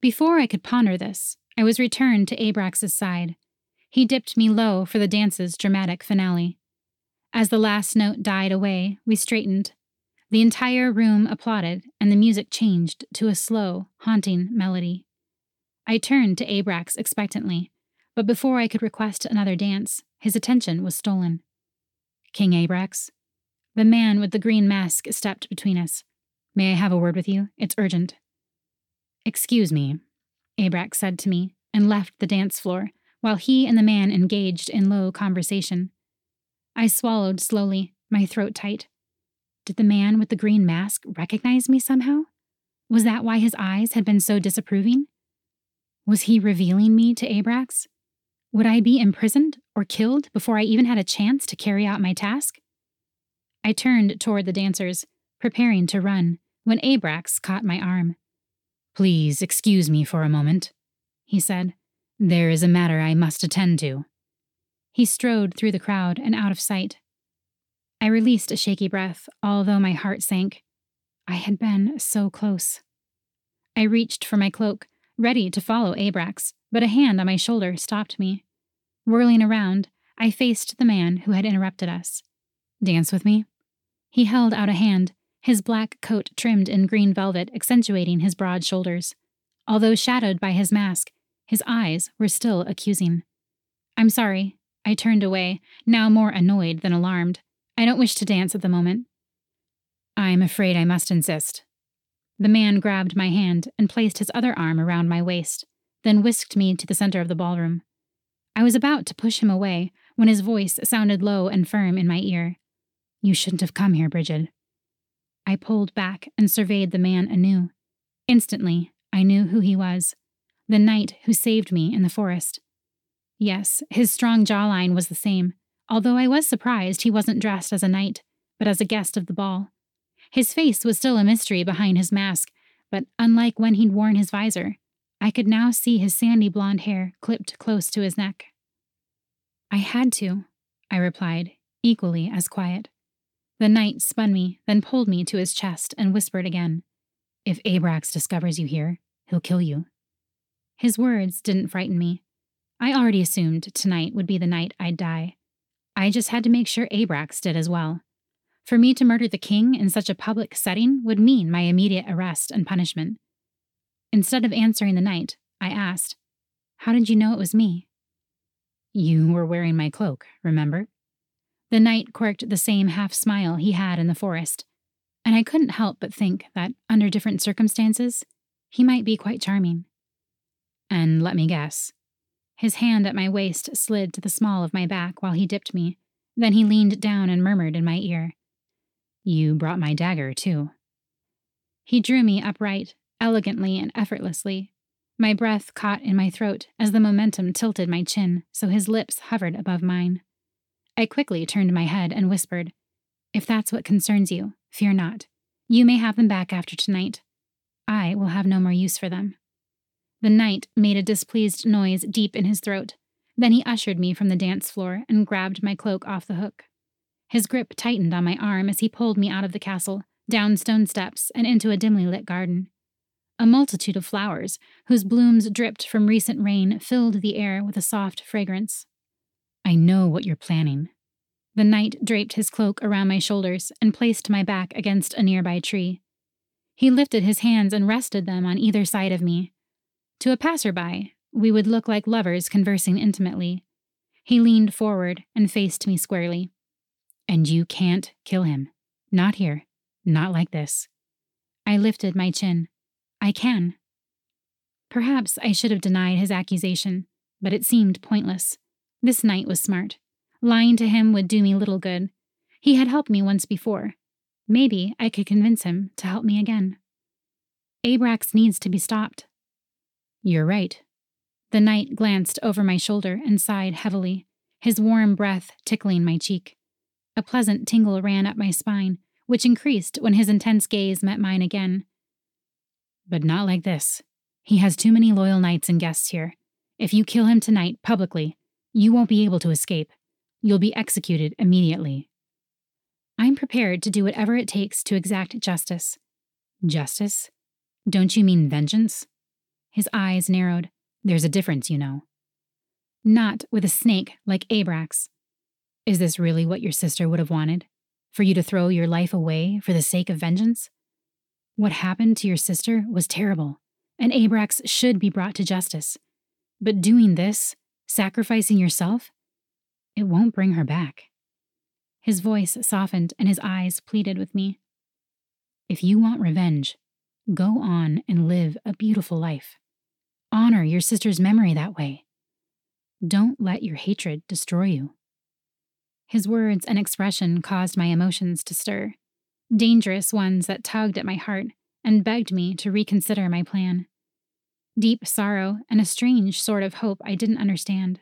Before I could ponder this, I was returned to Abrax's side. He dipped me low for the dance's dramatic finale. As the last note died away, we straightened. The entire room applauded, and the music changed to a slow, haunting melody. I turned to Abrax expectantly, but before I could request another dance, his attention was stolen. King Abrax? The man with the green mask stepped between us. May I have a word with you? It's urgent. Excuse me, Abrax said to me, and left the dance floor, while he and the man engaged in low conversation. I swallowed slowly, my throat tight. Did the man with the green mask recognize me somehow? Was that why his eyes had been so disapproving? Was he revealing me to Abrax? Would I be imprisoned or killed before I even had a chance to carry out my task? I turned toward the dancers, preparing to run, when Abrax caught my arm. Please excuse me for a moment, he said. There is a matter I must attend to. He strode through the crowd and out of sight. I released a shaky breath, although my heart sank. I had been so close. I reached for my cloak, ready to follow Abrax, but a hand on my shoulder stopped me. Whirling around, I faced the man who had interrupted us. Dance with me? He held out a hand, his black coat trimmed in green velvet accentuating his broad shoulders. Although shadowed by his mask, his eyes were still accusing. I'm sorry. I turned away, now more annoyed than alarmed. I don't wish to dance at the moment. I'm afraid I must insist. The man grabbed my hand and placed his other arm around my waist, then whisked me to the center of the ballroom. I was about to push him away when his voice sounded low and firm in my ear. You shouldn't have come here, Brigid. I pulled back and surveyed the man anew. Instantly, I knew who he was the knight who saved me in the forest. Yes, his strong jawline was the same, although I was surprised he wasn't dressed as a knight, but as a guest of the ball. His face was still a mystery behind his mask, but unlike when he'd worn his visor, I could now see his sandy blonde hair clipped close to his neck. I had to, I replied, equally as quiet. The knight spun me, then pulled me to his chest and whispered again If Abrax discovers you here, he'll kill you. His words didn't frighten me. I already assumed tonight would be the night I'd die. I just had to make sure Abrax did as well. For me to murder the king in such a public setting would mean my immediate arrest and punishment. Instead of answering the knight, I asked, How did you know it was me? You were wearing my cloak, remember? The knight quirked the same half smile he had in the forest, and I couldn't help but think that, under different circumstances, he might be quite charming. And let me guess. His hand at my waist slid to the small of my back while he dipped me. Then he leaned down and murmured in my ear, You brought my dagger, too. He drew me upright, elegantly and effortlessly. My breath caught in my throat as the momentum tilted my chin so his lips hovered above mine. I quickly turned my head and whispered, If that's what concerns you, fear not. You may have them back after tonight. I will have no more use for them. The knight made a displeased noise deep in his throat. Then he ushered me from the dance floor and grabbed my cloak off the hook. His grip tightened on my arm as he pulled me out of the castle, down stone steps, and into a dimly lit garden. A multitude of flowers, whose blooms dripped from recent rain, filled the air with a soft fragrance. I know what you're planning. The knight draped his cloak around my shoulders and placed my back against a nearby tree. He lifted his hands and rested them on either side of me. To a passerby, we would look like lovers conversing intimately. He leaned forward and faced me squarely. And you can't kill him. Not here. Not like this. I lifted my chin. I can. Perhaps I should have denied his accusation, but it seemed pointless. This knight was smart. Lying to him would do me little good. He had helped me once before. Maybe I could convince him to help me again. Abrax needs to be stopped. You're right. The knight glanced over my shoulder and sighed heavily, his warm breath tickling my cheek. A pleasant tingle ran up my spine, which increased when his intense gaze met mine again. But not like this. He has too many loyal knights and guests here. If you kill him tonight, publicly, you won't be able to escape. You'll be executed immediately. I'm prepared to do whatever it takes to exact justice. Justice? Don't you mean vengeance? His eyes narrowed. There's a difference, you know. Not with a snake like Abrax. Is this really what your sister would have wanted? For you to throw your life away for the sake of vengeance? What happened to your sister was terrible, and Abrax should be brought to justice. But doing this, sacrificing yourself, it won't bring her back. His voice softened and his eyes pleaded with me. If you want revenge, go on and live a beautiful life. Honor your sister's memory that way. Don't let your hatred destroy you. His words and expression caused my emotions to stir dangerous ones that tugged at my heart and begged me to reconsider my plan. Deep sorrow and a strange sort of hope I didn't understand.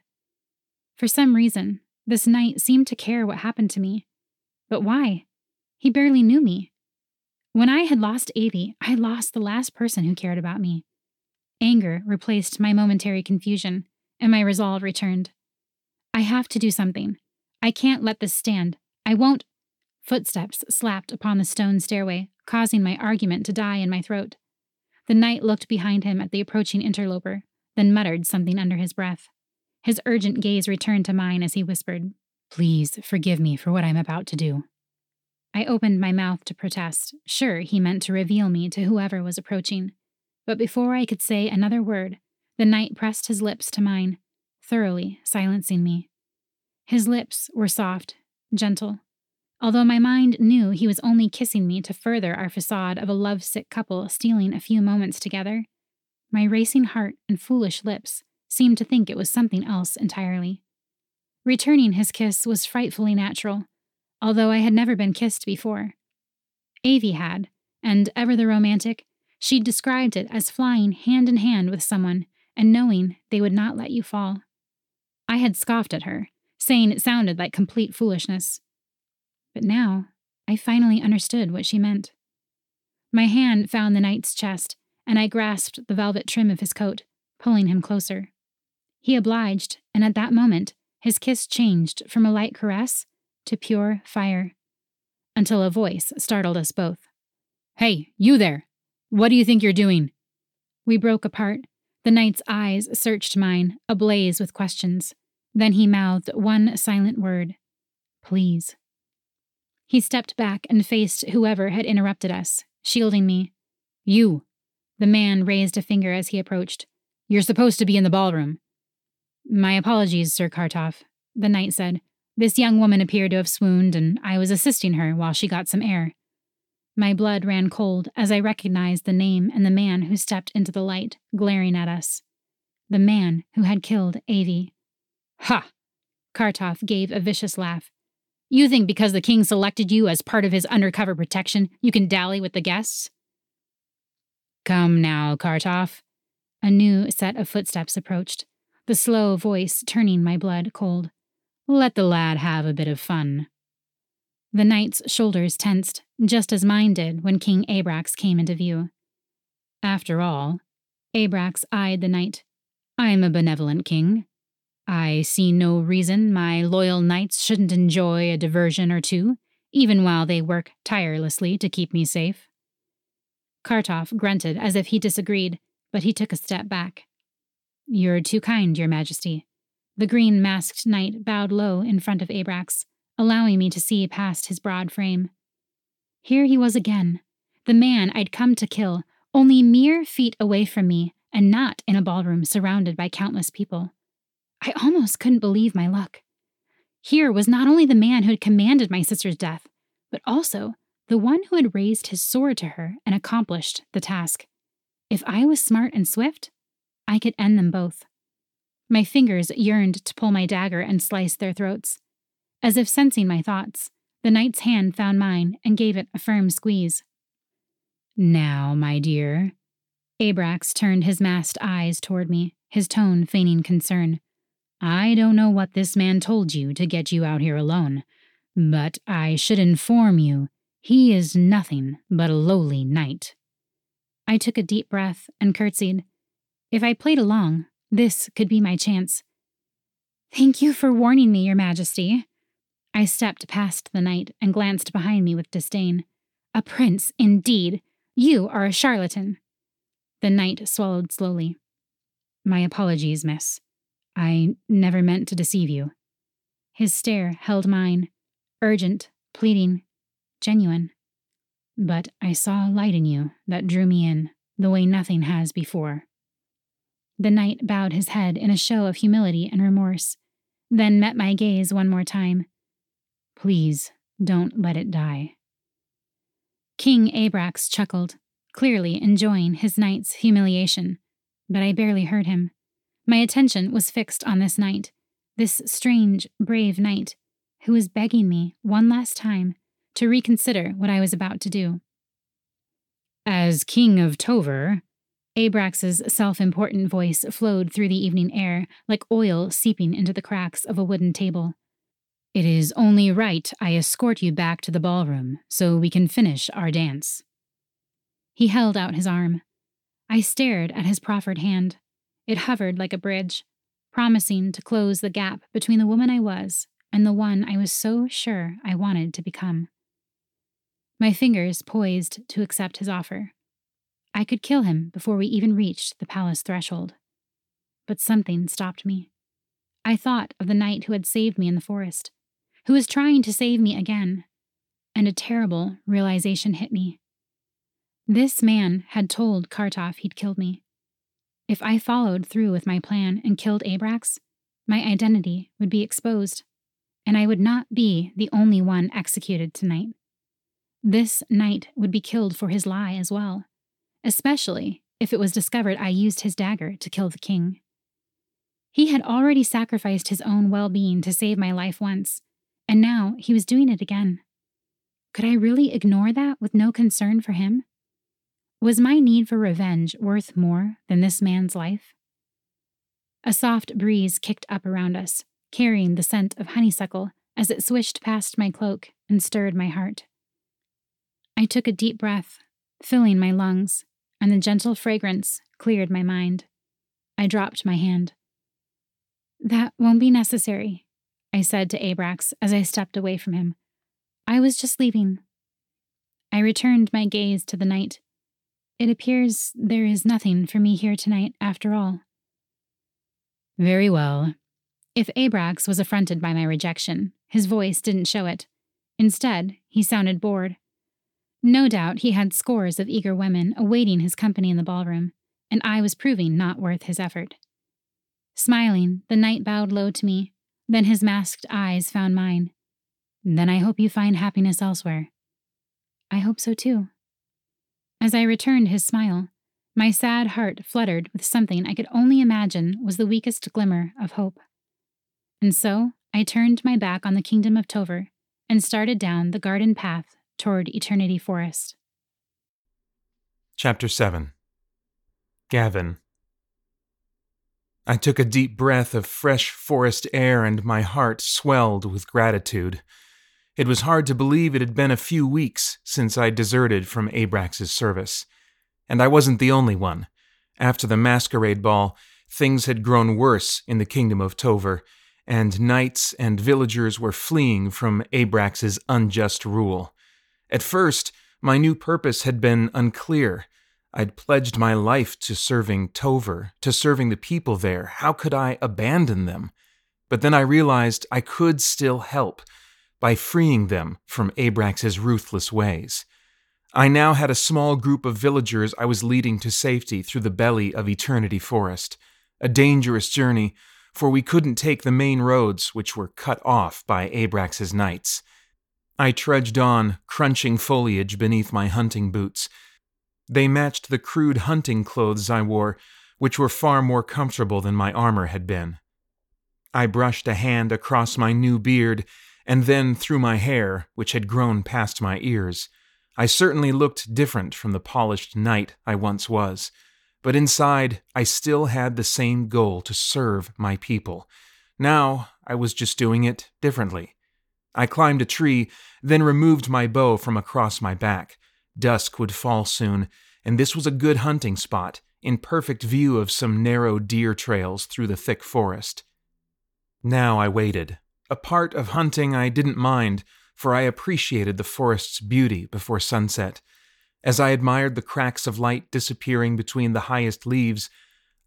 For some reason, this knight seemed to care what happened to me. But why? He barely knew me. When I had lost Avi, I lost the last person who cared about me. Anger replaced my momentary confusion, and my resolve returned. I have to do something. I can't let this stand. I won't. Footsteps slapped upon the stone stairway, causing my argument to die in my throat. The knight looked behind him at the approaching interloper, then muttered something under his breath. His urgent gaze returned to mine as he whispered, Please forgive me for what I'm about to do. I opened my mouth to protest, sure he meant to reveal me to whoever was approaching. But before I could say another word, the knight pressed his lips to mine, thoroughly silencing me. His lips were soft, gentle, Although my mind knew he was only kissing me to further our facade of a lovesick couple stealing a few moments together, my racing heart and foolish lips seemed to think it was something else entirely. Returning his kiss was frightfully natural, although I had never been kissed before. Avi had, and ever the romantic, she'd described it as flying hand in hand with someone and knowing they would not let you fall. I had scoffed at her, saying it sounded like complete foolishness. But now, I finally understood what she meant. My hand found the knight's chest, and I grasped the velvet trim of his coat, pulling him closer. He obliged, and at that moment, his kiss changed from a light caress to pure fire. Until a voice startled us both. Hey, you there! What do you think you're doing? We broke apart. The knight's eyes searched mine, ablaze with questions. Then he mouthed one silent word Please. He stepped back and faced whoever had interrupted us, shielding me. You! The man raised a finger as he approached. You're supposed to be in the ballroom. My apologies, Sir Kartoff, the knight said. This young woman appeared to have swooned, and I was assisting her while she got some air. My blood ran cold as I recognized the name and the man who stepped into the light, glaring at us. The man who had killed Avi. Ha! Kartoff gave a vicious laugh. You think because the king selected you as part of his undercover protection, you can dally with the guests? Come now, Kartoff. A new set of footsteps approached, the slow voice turning my blood cold. Let the lad have a bit of fun. The knight's shoulders tensed, just as mine did when King Abrax came into view. After all, Abrax eyed the knight. I'm a benevolent king. I see no reason my loyal knights shouldn't enjoy a diversion or two, even while they work tirelessly to keep me safe. Kartoff grunted as if he disagreed, but he took a step back. You're too kind, Your Majesty. The green masked knight bowed low in front of Abrax, allowing me to see past his broad frame. Here he was again, the man I'd come to kill, only mere feet away from me, and not in a ballroom surrounded by countless people. I almost couldn't believe my luck. Here was not only the man who had commanded my sister's death, but also the one who had raised his sword to her and accomplished the task. If I was smart and swift, I could end them both. My fingers yearned to pull my dagger and slice their throats. As if sensing my thoughts, the knight's hand found mine and gave it a firm squeeze. Now, my dear. Abrax turned his masked eyes toward me, his tone feigning concern. I don't know what this man told you to get you out here alone, but I should inform you he is nothing but a lowly knight. I took a deep breath and curtsied. If I played along, this could be my chance. Thank you for warning me, Your Majesty. I stepped past the knight and glanced behind me with disdain. A prince, indeed. You are a charlatan. The knight swallowed slowly. My apologies, miss. I never meant to deceive you. His stare held mine, urgent, pleading, genuine. But I saw a light in you that drew me in, the way nothing has before. The knight bowed his head in a show of humility and remorse, then met my gaze one more time. Please, don't let it die. King Abrax chuckled, clearly enjoying his knight's humiliation, but I barely heard him. My attention was fixed on this knight, this strange, brave knight, who was begging me, one last time, to reconsider what I was about to do. As King of Tover, Abrax's self important voice flowed through the evening air like oil seeping into the cracks of a wooden table. It is only right I escort you back to the ballroom so we can finish our dance. He held out his arm. I stared at his proffered hand. It hovered like a bridge, promising to close the gap between the woman I was and the one I was so sure I wanted to become. My fingers poised to accept his offer. I could kill him before we even reached the palace threshold. But something stopped me. I thought of the knight who had saved me in the forest, who was trying to save me again, and a terrible realization hit me. This man had told Kartoff he'd killed me. If I followed through with my plan and killed Abrax, my identity would be exposed, and I would not be the only one executed tonight. This knight would be killed for his lie as well, especially if it was discovered I used his dagger to kill the king. He had already sacrificed his own well being to save my life once, and now he was doing it again. Could I really ignore that with no concern for him? Was my need for revenge worth more than this man's life? A soft breeze kicked up around us, carrying the scent of honeysuckle as it swished past my cloak and stirred my heart. I took a deep breath, filling my lungs, and the gentle fragrance cleared my mind. I dropped my hand. That won't be necessary, I said to Abrax as I stepped away from him. I was just leaving. I returned my gaze to the knight it appears there is nothing for me here tonight, after all. Very well. If Abrax was affronted by my rejection, his voice didn't show it. Instead, he sounded bored. No doubt he had scores of eager women awaiting his company in the ballroom, and I was proving not worth his effort. Smiling, the knight bowed low to me, then his masked eyes found mine. Then I hope you find happiness elsewhere. I hope so too. As I returned his smile, my sad heart fluttered with something I could only imagine was the weakest glimmer of hope. And so I turned my back on the kingdom of Tover and started down the garden path toward Eternity Forest. Chapter 7 Gavin I took a deep breath of fresh forest air and my heart swelled with gratitude. It was hard to believe it had been a few weeks since I deserted from Abrax's service. And I wasn't the only one. After the masquerade ball, things had grown worse in the kingdom of Tover, and knights and villagers were fleeing from Abrax's unjust rule. At first, my new purpose had been unclear. I'd pledged my life to serving Tover, to serving the people there. How could I abandon them? But then I realized I could still help by freeing them from Abrax's ruthless ways. I now had a small group of villagers I was leading to safety through the belly of Eternity Forest, a dangerous journey, for we couldn't take the main roads which were cut off by Abrax's knights. I trudged on, crunching foliage beneath my hunting boots. They matched the crude hunting clothes I wore, which were far more comfortable than my armor had been. I brushed a hand across my new beard and then through my hair, which had grown past my ears. I certainly looked different from the polished knight I once was, but inside I still had the same goal to serve my people. Now I was just doing it differently. I climbed a tree, then removed my bow from across my back. Dusk would fall soon, and this was a good hunting spot, in perfect view of some narrow deer trails through the thick forest. Now I waited, a part of hunting I didn't mind, for I appreciated the forest's beauty before sunset. As I admired the cracks of light disappearing between the highest leaves,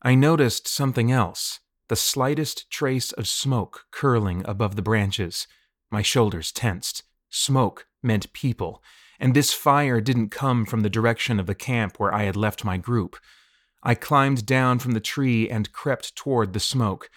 I noticed something else the slightest trace of smoke curling above the branches. My shoulders tensed. smoke meant people, and this fire didn't come from the direction of the camp where I had left my group. I climbed down from the tree and crept toward the smoke.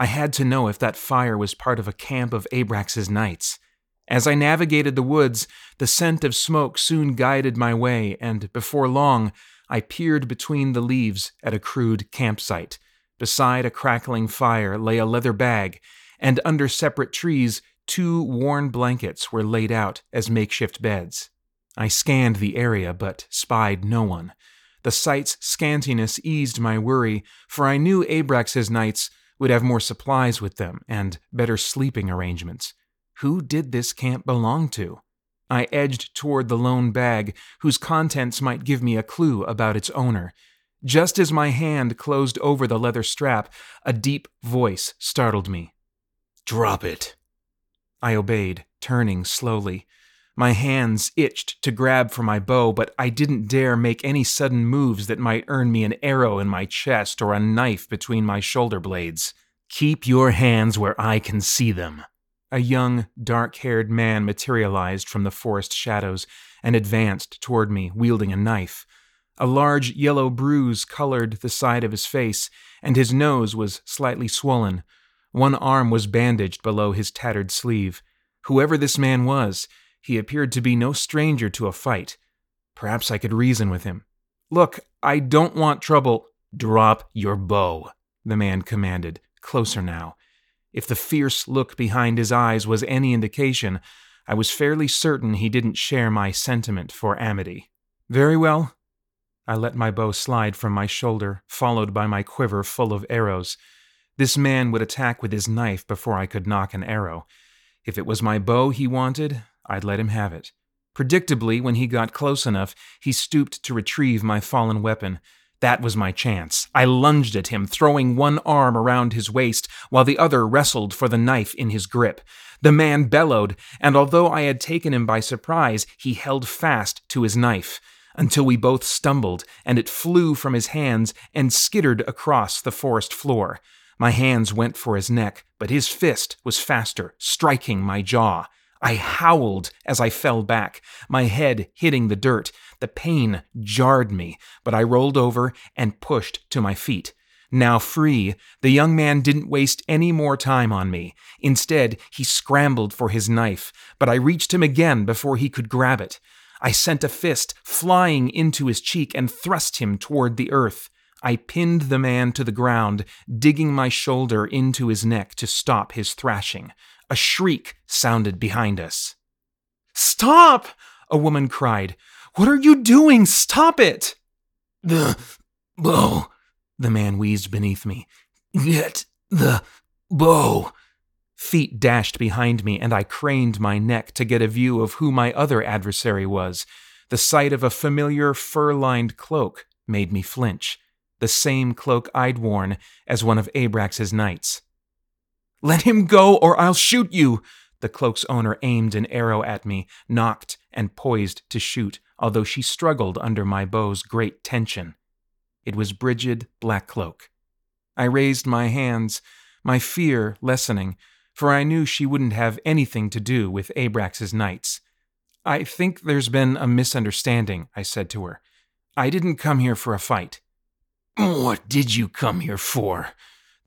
I had to know if that fire was part of a camp of Abrax's knights. As I navigated the woods, the scent of smoke soon guided my way, and before long, I peered between the leaves at a crude campsite. Beside a crackling fire lay a leather bag, and under separate trees, two worn blankets were laid out as makeshift beds. I scanned the area but spied no one. The sight's scantiness eased my worry, for I knew Abrax's knights would have more supplies with them and better sleeping arrangements. Who did this camp belong to? I edged toward the lone bag, whose contents might give me a clue about its owner. Just as my hand closed over the leather strap, a deep voice startled me. Drop it. I obeyed, turning slowly. My hands itched to grab for my bow, but I didn't dare make any sudden moves that might earn me an arrow in my chest or a knife between my shoulder blades. Keep your hands where I can see them. A young, dark haired man materialized from the forest shadows and advanced toward me, wielding a knife. A large yellow bruise colored the side of his face, and his nose was slightly swollen. One arm was bandaged below his tattered sleeve. Whoever this man was, he appeared to be no stranger to a fight. Perhaps I could reason with him. Look, I don't want trouble. Drop your bow, the man commanded, closer now. If the fierce look behind his eyes was any indication, I was fairly certain he didn't share my sentiment for amity. Very well. I let my bow slide from my shoulder, followed by my quiver full of arrows. This man would attack with his knife before I could nock an arrow. If it was my bow he wanted, I'd let him have it. Predictably, when he got close enough, he stooped to retrieve my fallen weapon. That was my chance. I lunged at him, throwing one arm around his waist while the other wrestled for the knife in his grip. The man bellowed, and although I had taken him by surprise, he held fast to his knife until we both stumbled and it flew from his hands and skittered across the forest floor. My hands went for his neck, but his fist was faster, striking my jaw. I howled as I fell back, my head hitting the dirt. The pain jarred me, but I rolled over and pushed to my feet. Now free, the young man didn't waste any more time on me. Instead, he scrambled for his knife, but I reached him again before he could grab it. I sent a fist flying into his cheek and thrust him toward the earth. I pinned the man to the ground, digging my shoulder into his neck to stop his thrashing. A shriek sounded behind us. Stop! A woman cried. What are you doing? Stop it! The bow, the man wheezed beneath me. Get the bow. Feet dashed behind me, and I craned my neck to get a view of who my other adversary was. The sight of a familiar fur lined cloak made me flinch, the same cloak I'd worn as one of Abrax's knights. Let him go, or I'll shoot you! The cloak's owner aimed an arrow at me, nocked, and poised to shoot, although she struggled under my bow's great tension. It was Brigid Blackcloak. I raised my hands, my fear lessening, for I knew she wouldn't have anything to do with Abrax's knights. I think there's been a misunderstanding, I said to her. I didn't come here for a fight. What did you come here for?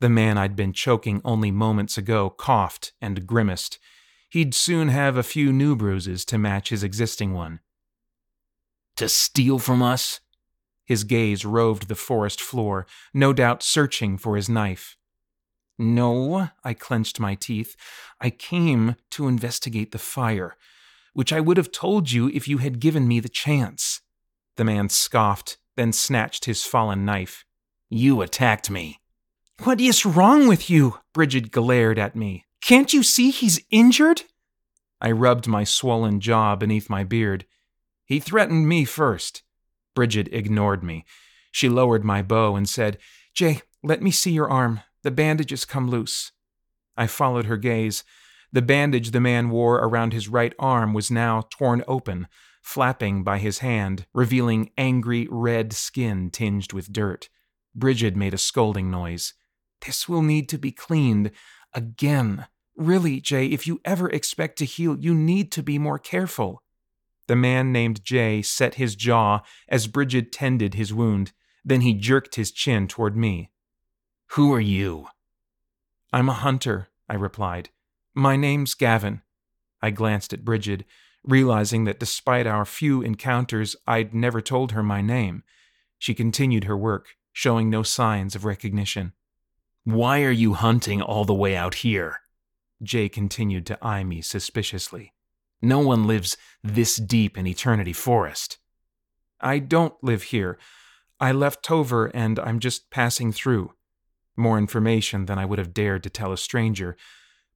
The man I'd been choking only moments ago coughed and grimaced. He'd soon have a few new bruises to match his existing one. To steal from us? His gaze roved the forest floor, no doubt searching for his knife. No, I clenched my teeth. I came to investigate the fire, which I would have told you if you had given me the chance. The man scoffed, then snatched his fallen knife. You attacked me. What is wrong with you? Brigid glared at me. Can't you see he's injured? I rubbed my swollen jaw beneath my beard. He threatened me first. Brigid ignored me. She lowered my bow and said, Jay, let me see your arm. The bandage has come loose. I followed her gaze. The bandage the man wore around his right arm was now torn open, flapping by his hand, revealing angry red skin tinged with dirt. Brigid made a scolding noise. This will need to be cleaned again, Really, Jay, if you ever expect to heal, you need to be more careful. The man named Jay set his jaw as Brigid tended his wound. Then he jerked his chin toward me. Who are you? I'm a hunter, I replied. My name's Gavin. I glanced at Brigid, realizing that despite our few encounters, I'd never told her my name. She continued her work, showing no signs of recognition. Why are you hunting all the way out here? Jay continued to eye me suspiciously. No one lives this deep in Eternity Forest. I don't live here. I left Tover and I'm just passing through. More information than I would have dared to tell a stranger,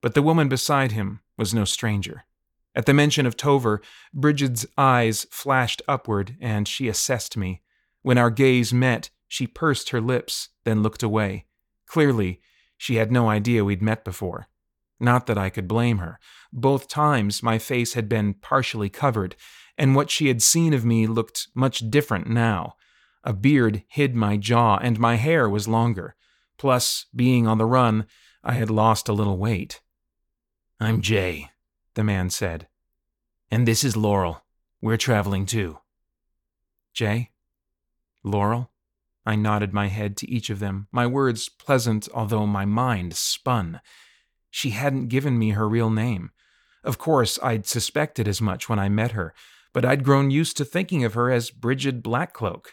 but the woman beside him was no stranger. At the mention of Tover, Brigid's eyes flashed upward and she assessed me. When our gaze met, she pursed her lips, then looked away. Clearly, she had no idea we'd met before. Not that I could blame her. Both times my face had been partially covered, and what she had seen of me looked much different now. A beard hid my jaw, and my hair was longer. Plus, being on the run, I had lost a little weight. I'm Jay, the man said. And this is Laurel. We're traveling too. Jay? Laurel? I nodded my head to each of them, my words pleasant, although my mind spun. She hadn't given me her real name. Of course, I'd suspected as much when I met her, but I'd grown used to thinking of her as Brigid Blackcloak.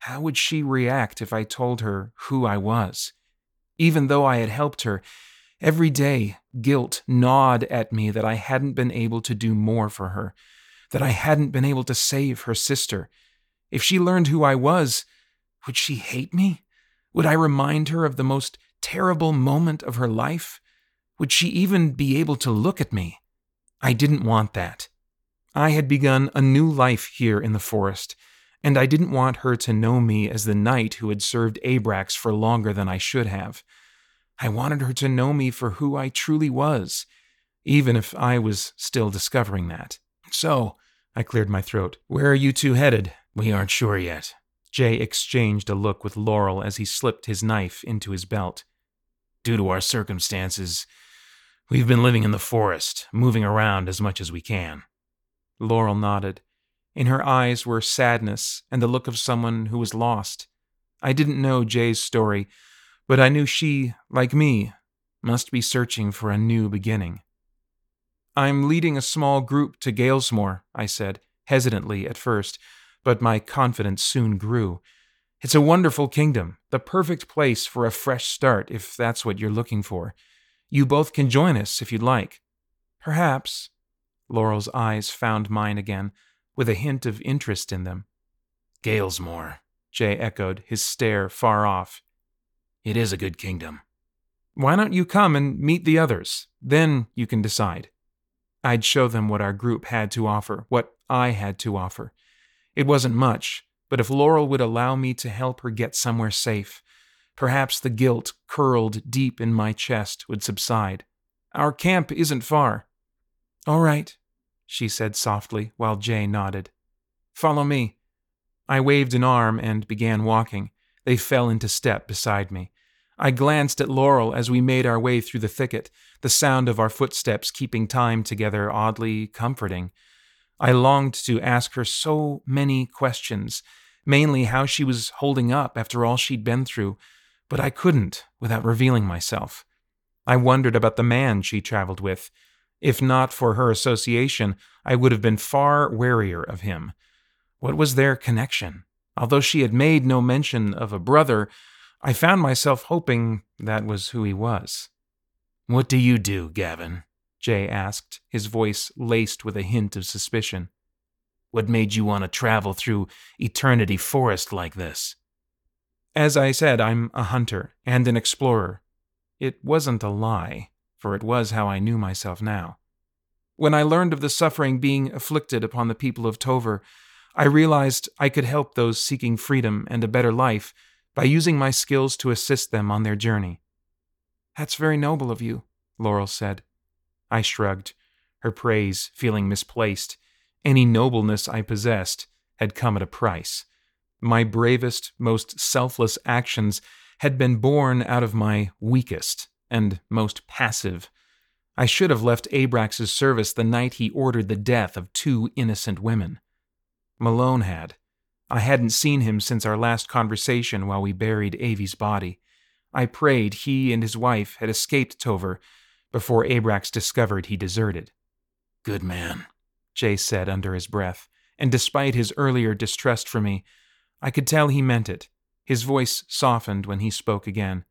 How would she react if I told her who I was? Even though I had helped her, every day guilt gnawed at me that I hadn't been able to do more for her, that I hadn't been able to save her sister. If she learned who I was, would she hate me? Would I remind her of the most terrible moment of her life? Would she even be able to look at me? I didn't want that. I had begun a new life here in the forest, and I didn't want her to know me as the knight who had served Abrax for longer than I should have. I wanted her to know me for who I truly was, even if I was still discovering that. So, I cleared my throat. Where are you two headed? We aren't sure yet. Jay exchanged a look with Laurel as he slipped his knife into his belt. Due to our circumstances, We've been living in the forest, moving around as much as we can. Laurel nodded. In her eyes were sadness and the look of someone who was lost. I didn't know Jay's story, but I knew she, like me, must be searching for a new beginning. I'm leading a small group to Galesmore, I said, hesitantly at first, but my confidence soon grew. It's a wonderful kingdom, the perfect place for a fresh start if that's what you're looking for. You both can join us if you'd like. Perhaps. Laurel's eyes found mine again, with a hint of interest in them. Galesmore, Jay echoed, his stare far off. It is a good kingdom. Why don't you come and meet the others? Then you can decide. I'd show them what our group had to offer, what I had to offer. It wasn't much, but if Laurel would allow me to help her get somewhere safe, Perhaps the guilt curled deep in my chest would subside. Our camp isn't far. All right, she said softly while Jay nodded. Follow me. I waved an arm and began walking. They fell into step beside me. I glanced at Laurel as we made our way through the thicket, the sound of our footsteps keeping time together oddly comforting. I longed to ask her so many questions, mainly how she was holding up after all she'd been through, but I couldn't without revealing myself. I wondered about the man she traveled with. If not for her association, I would have been far warier of him. What was their connection? Although she had made no mention of a brother, I found myself hoping that was who he was. What do you do, Gavin? Jay asked, his voice laced with a hint of suspicion. What made you want to travel through Eternity Forest like this? As I said, I'm a hunter and an explorer. It wasn't a lie, for it was how I knew myself now. When I learned of the suffering being afflicted upon the people of Tover, I realized I could help those seeking freedom and a better life by using my skills to assist them on their journey. That's very noble of you, Laurel said. I shrugged, her praise feeling misplaced. Any nobleness I possessed had come at a price. My bravest, most selfless actions had been born out of my weakest and most passive. I should have left Abrax's service the night he ordered the death of two innocent women. Malone had. I hadn't seen him since our last conversation while we buried Avi's body. I prayed he and his wife had escaped Tover before Abrax discovered he deserted. Good man, Jay said under his breath, and despite his earlier distrust for me, I could tell he meant it. His voice softened when he spoke again.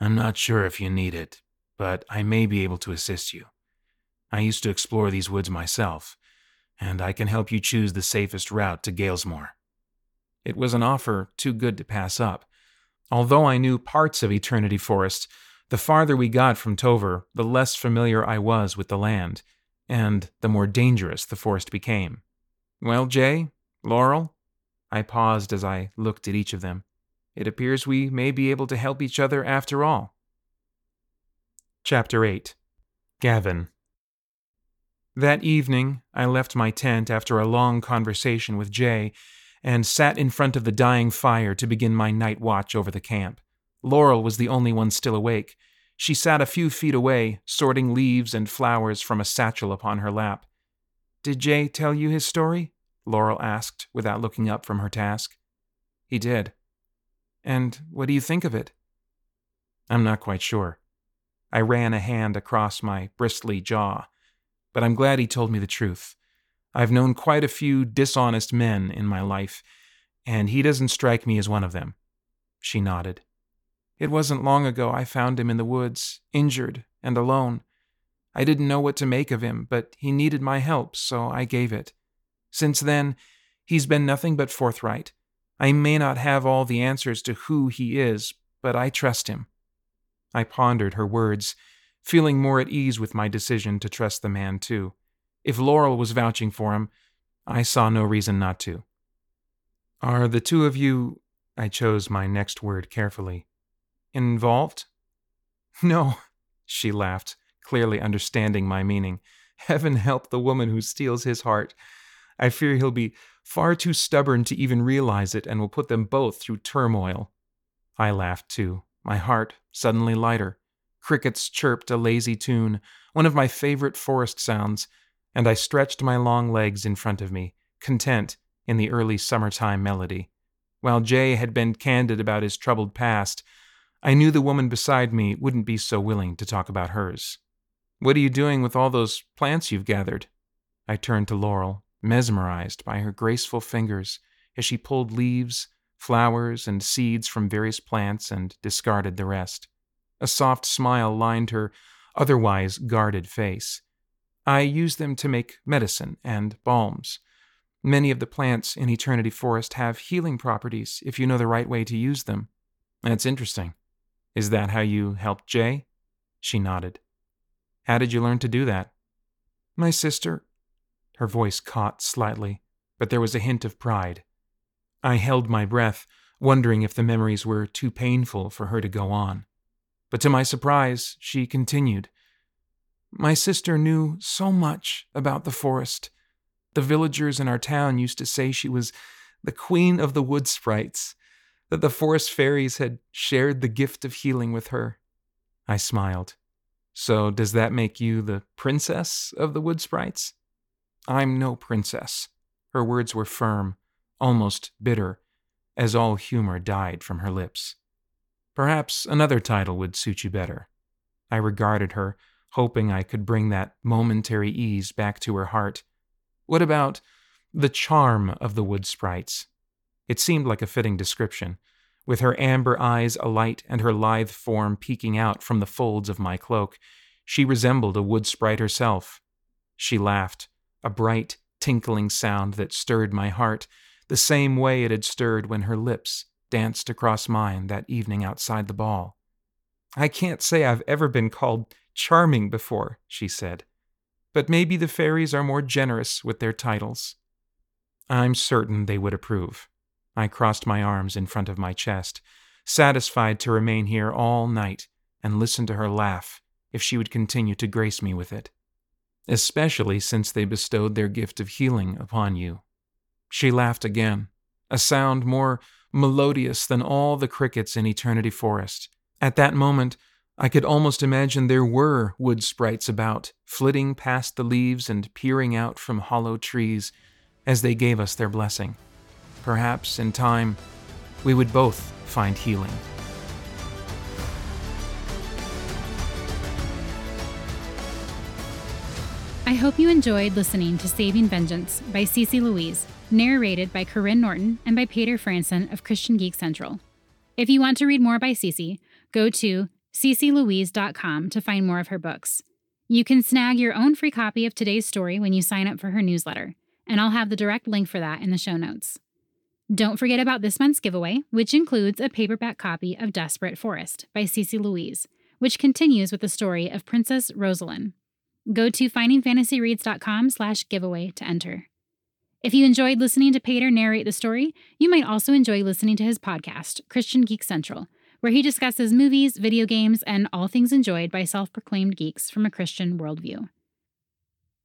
I'm not sure if you need it, but I may be able to assist you. I used to explore these woods myself, and I can help you choose the safest route to Galesmore. It was an offer too good to pass up. Although I knew parts of Eternity Forest, the farther we got from Tover, the less familiar I was with the land, and the more dangerous the forest became. Well, Jay, Laurel, I paused as I looked at each of them. It appears we may be able to help each other after all. Chapter 8 Gavin That evening, I left my tent after a long conversation with Jay and sat in front of the dying fire to begin my night watch over the camp. Laurel was the only one still awake. She sat a few feet away, sorting leaves and flowers from a satchel upon her lap. Did Jay tell you his story? Laurel asked, without looking up from her task. He did. And what do you think of it? I'm not quite sure. I ran a hand across my bristly jaw, but I'm glad he told me the truth. I've known quite a few dishonest men in my life, and he doesn't strike me as one of them. She nodded. It wasn't long ago I found him in the woods, injured and alone. I didn't know what to make of him, but he needed my help, so I gave it. Since then, he's been nothing but forthright. I may not have all the answers to who he is, but I trust him. I pondered her words, feeling more at ease with my decision to trust the man, too. If Laurel was vouching for him, I saw no reason not to. Are the two of you, I chose my next word carefully, involved? No, she laughed, clearly understanding my meaning. Heaven help the woman who steals his heart. I fear he'll be far too stubborn to even realize it and will put them both through turmoil. I laughed too, my heart suddenly lighter. Crickets chirped a lazy tune, one of my favorite forest sounds, and I stretched my long legs in front of me, content in the early summertime melody. While Jay had been candid about his troubled past, I knew the woman beside me wouldn't be so willing to talk about hers. What are you doing with all those plants you've gathered? I turned to Laurel, mesmerized by her graceful fingers as she pulled leaves, flowers, and seeds from various plants and discarded the rest. A soft smile lined her otherwise guarded face. I use them to make medicine and balms. Many of the plants in Eternity Forest have healing properties if you know the right way to use them. That's interesting. Is that how you helped Jay? She nodded. How did you learn to do that? My sister her voice caught slightly, but there was a hint of pride. I held my breath, wondering if the memories were too painful for her to go on. But to my surprise, she continued. My sister knew so much about the forest. The villagers in our town used to say she was the queen of the wood sprites, that the forest fairies had shared the gift of healing with her. I smiled. So, does that make you the princess of the wood sprites? I'm no princess. Her words were firm, almost bitter, as all humor died from her lips. Perhaps another title would suit you better. I regarded her, hoping I could bring that momentary ease back to her heart. What about the charm of the wood sprites? It seemed like a fitting description, with her amber eyes alight and her lithe form peeking out from the folds of my cloak. She resembled a wood sprite herself. She laughed, a bright, tinkling sound that stirred my heart, the same way it had stirred when her lips danced across mine that evening outside the ball. I can't say I've ever been called charming before, she said, but maybe the fairies are more generous with their titles. I'm certain they would approve. I crossed my arms in front of my chest, satisfied to remain here all night and listen to her laugh if she would continue to grace me with it especially since they bestowed their gift of healing upon you. She laughed again, a sound more melodious than all the crickets in Eternity Forest. At that moment, I could almost imagine there were wood sprites about, flitting past the leaves and peering out from hollow trees as they gave us their blessing. Perhaps, in time, we would both find healing. I hope you enjoyed listening to Saving Vengeance by Cece Louise, narrated by Karyne Norton and by Paeter Frandsen of Christian Geek Central. If you want to read more by Cece, go to cecelouise.com to find more of her books. You can snag your own free copy of today's story when you sign up for her newsletter, and I'll have the direct link for that in the show notes. Don't forget about this month's giveaway, which includes a paperback copy of Desperate Forest by Cece Louise, which continues with the story of Princess Rosalind. Go to findingfantasyreads.com slash giveaway to enter. If you enjoyed listening to Paeter narrate the story, you might also enjoy listening to his podcast, Christian Geek Central, where he discusses movies, video games, and all things enjoyed by self proclaimed geeks from a Christian worldview.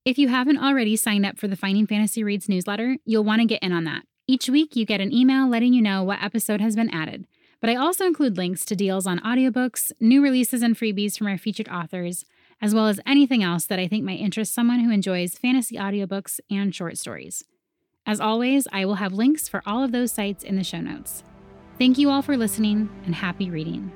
If you haven't already signed up for the Finding Fantasy Reads newsletter, you'll want to get in on that. Each week, you get an email letting you know what episode has been added. But I also include links to deals on audiobooks, new releases, and freebies from our featured authors, as well as anything else that I think might interest someone who enjoys fantasy audiobooks and short stories. As always, I will have links for all of those sites in the show notes. Thank you all for listening and happy reading.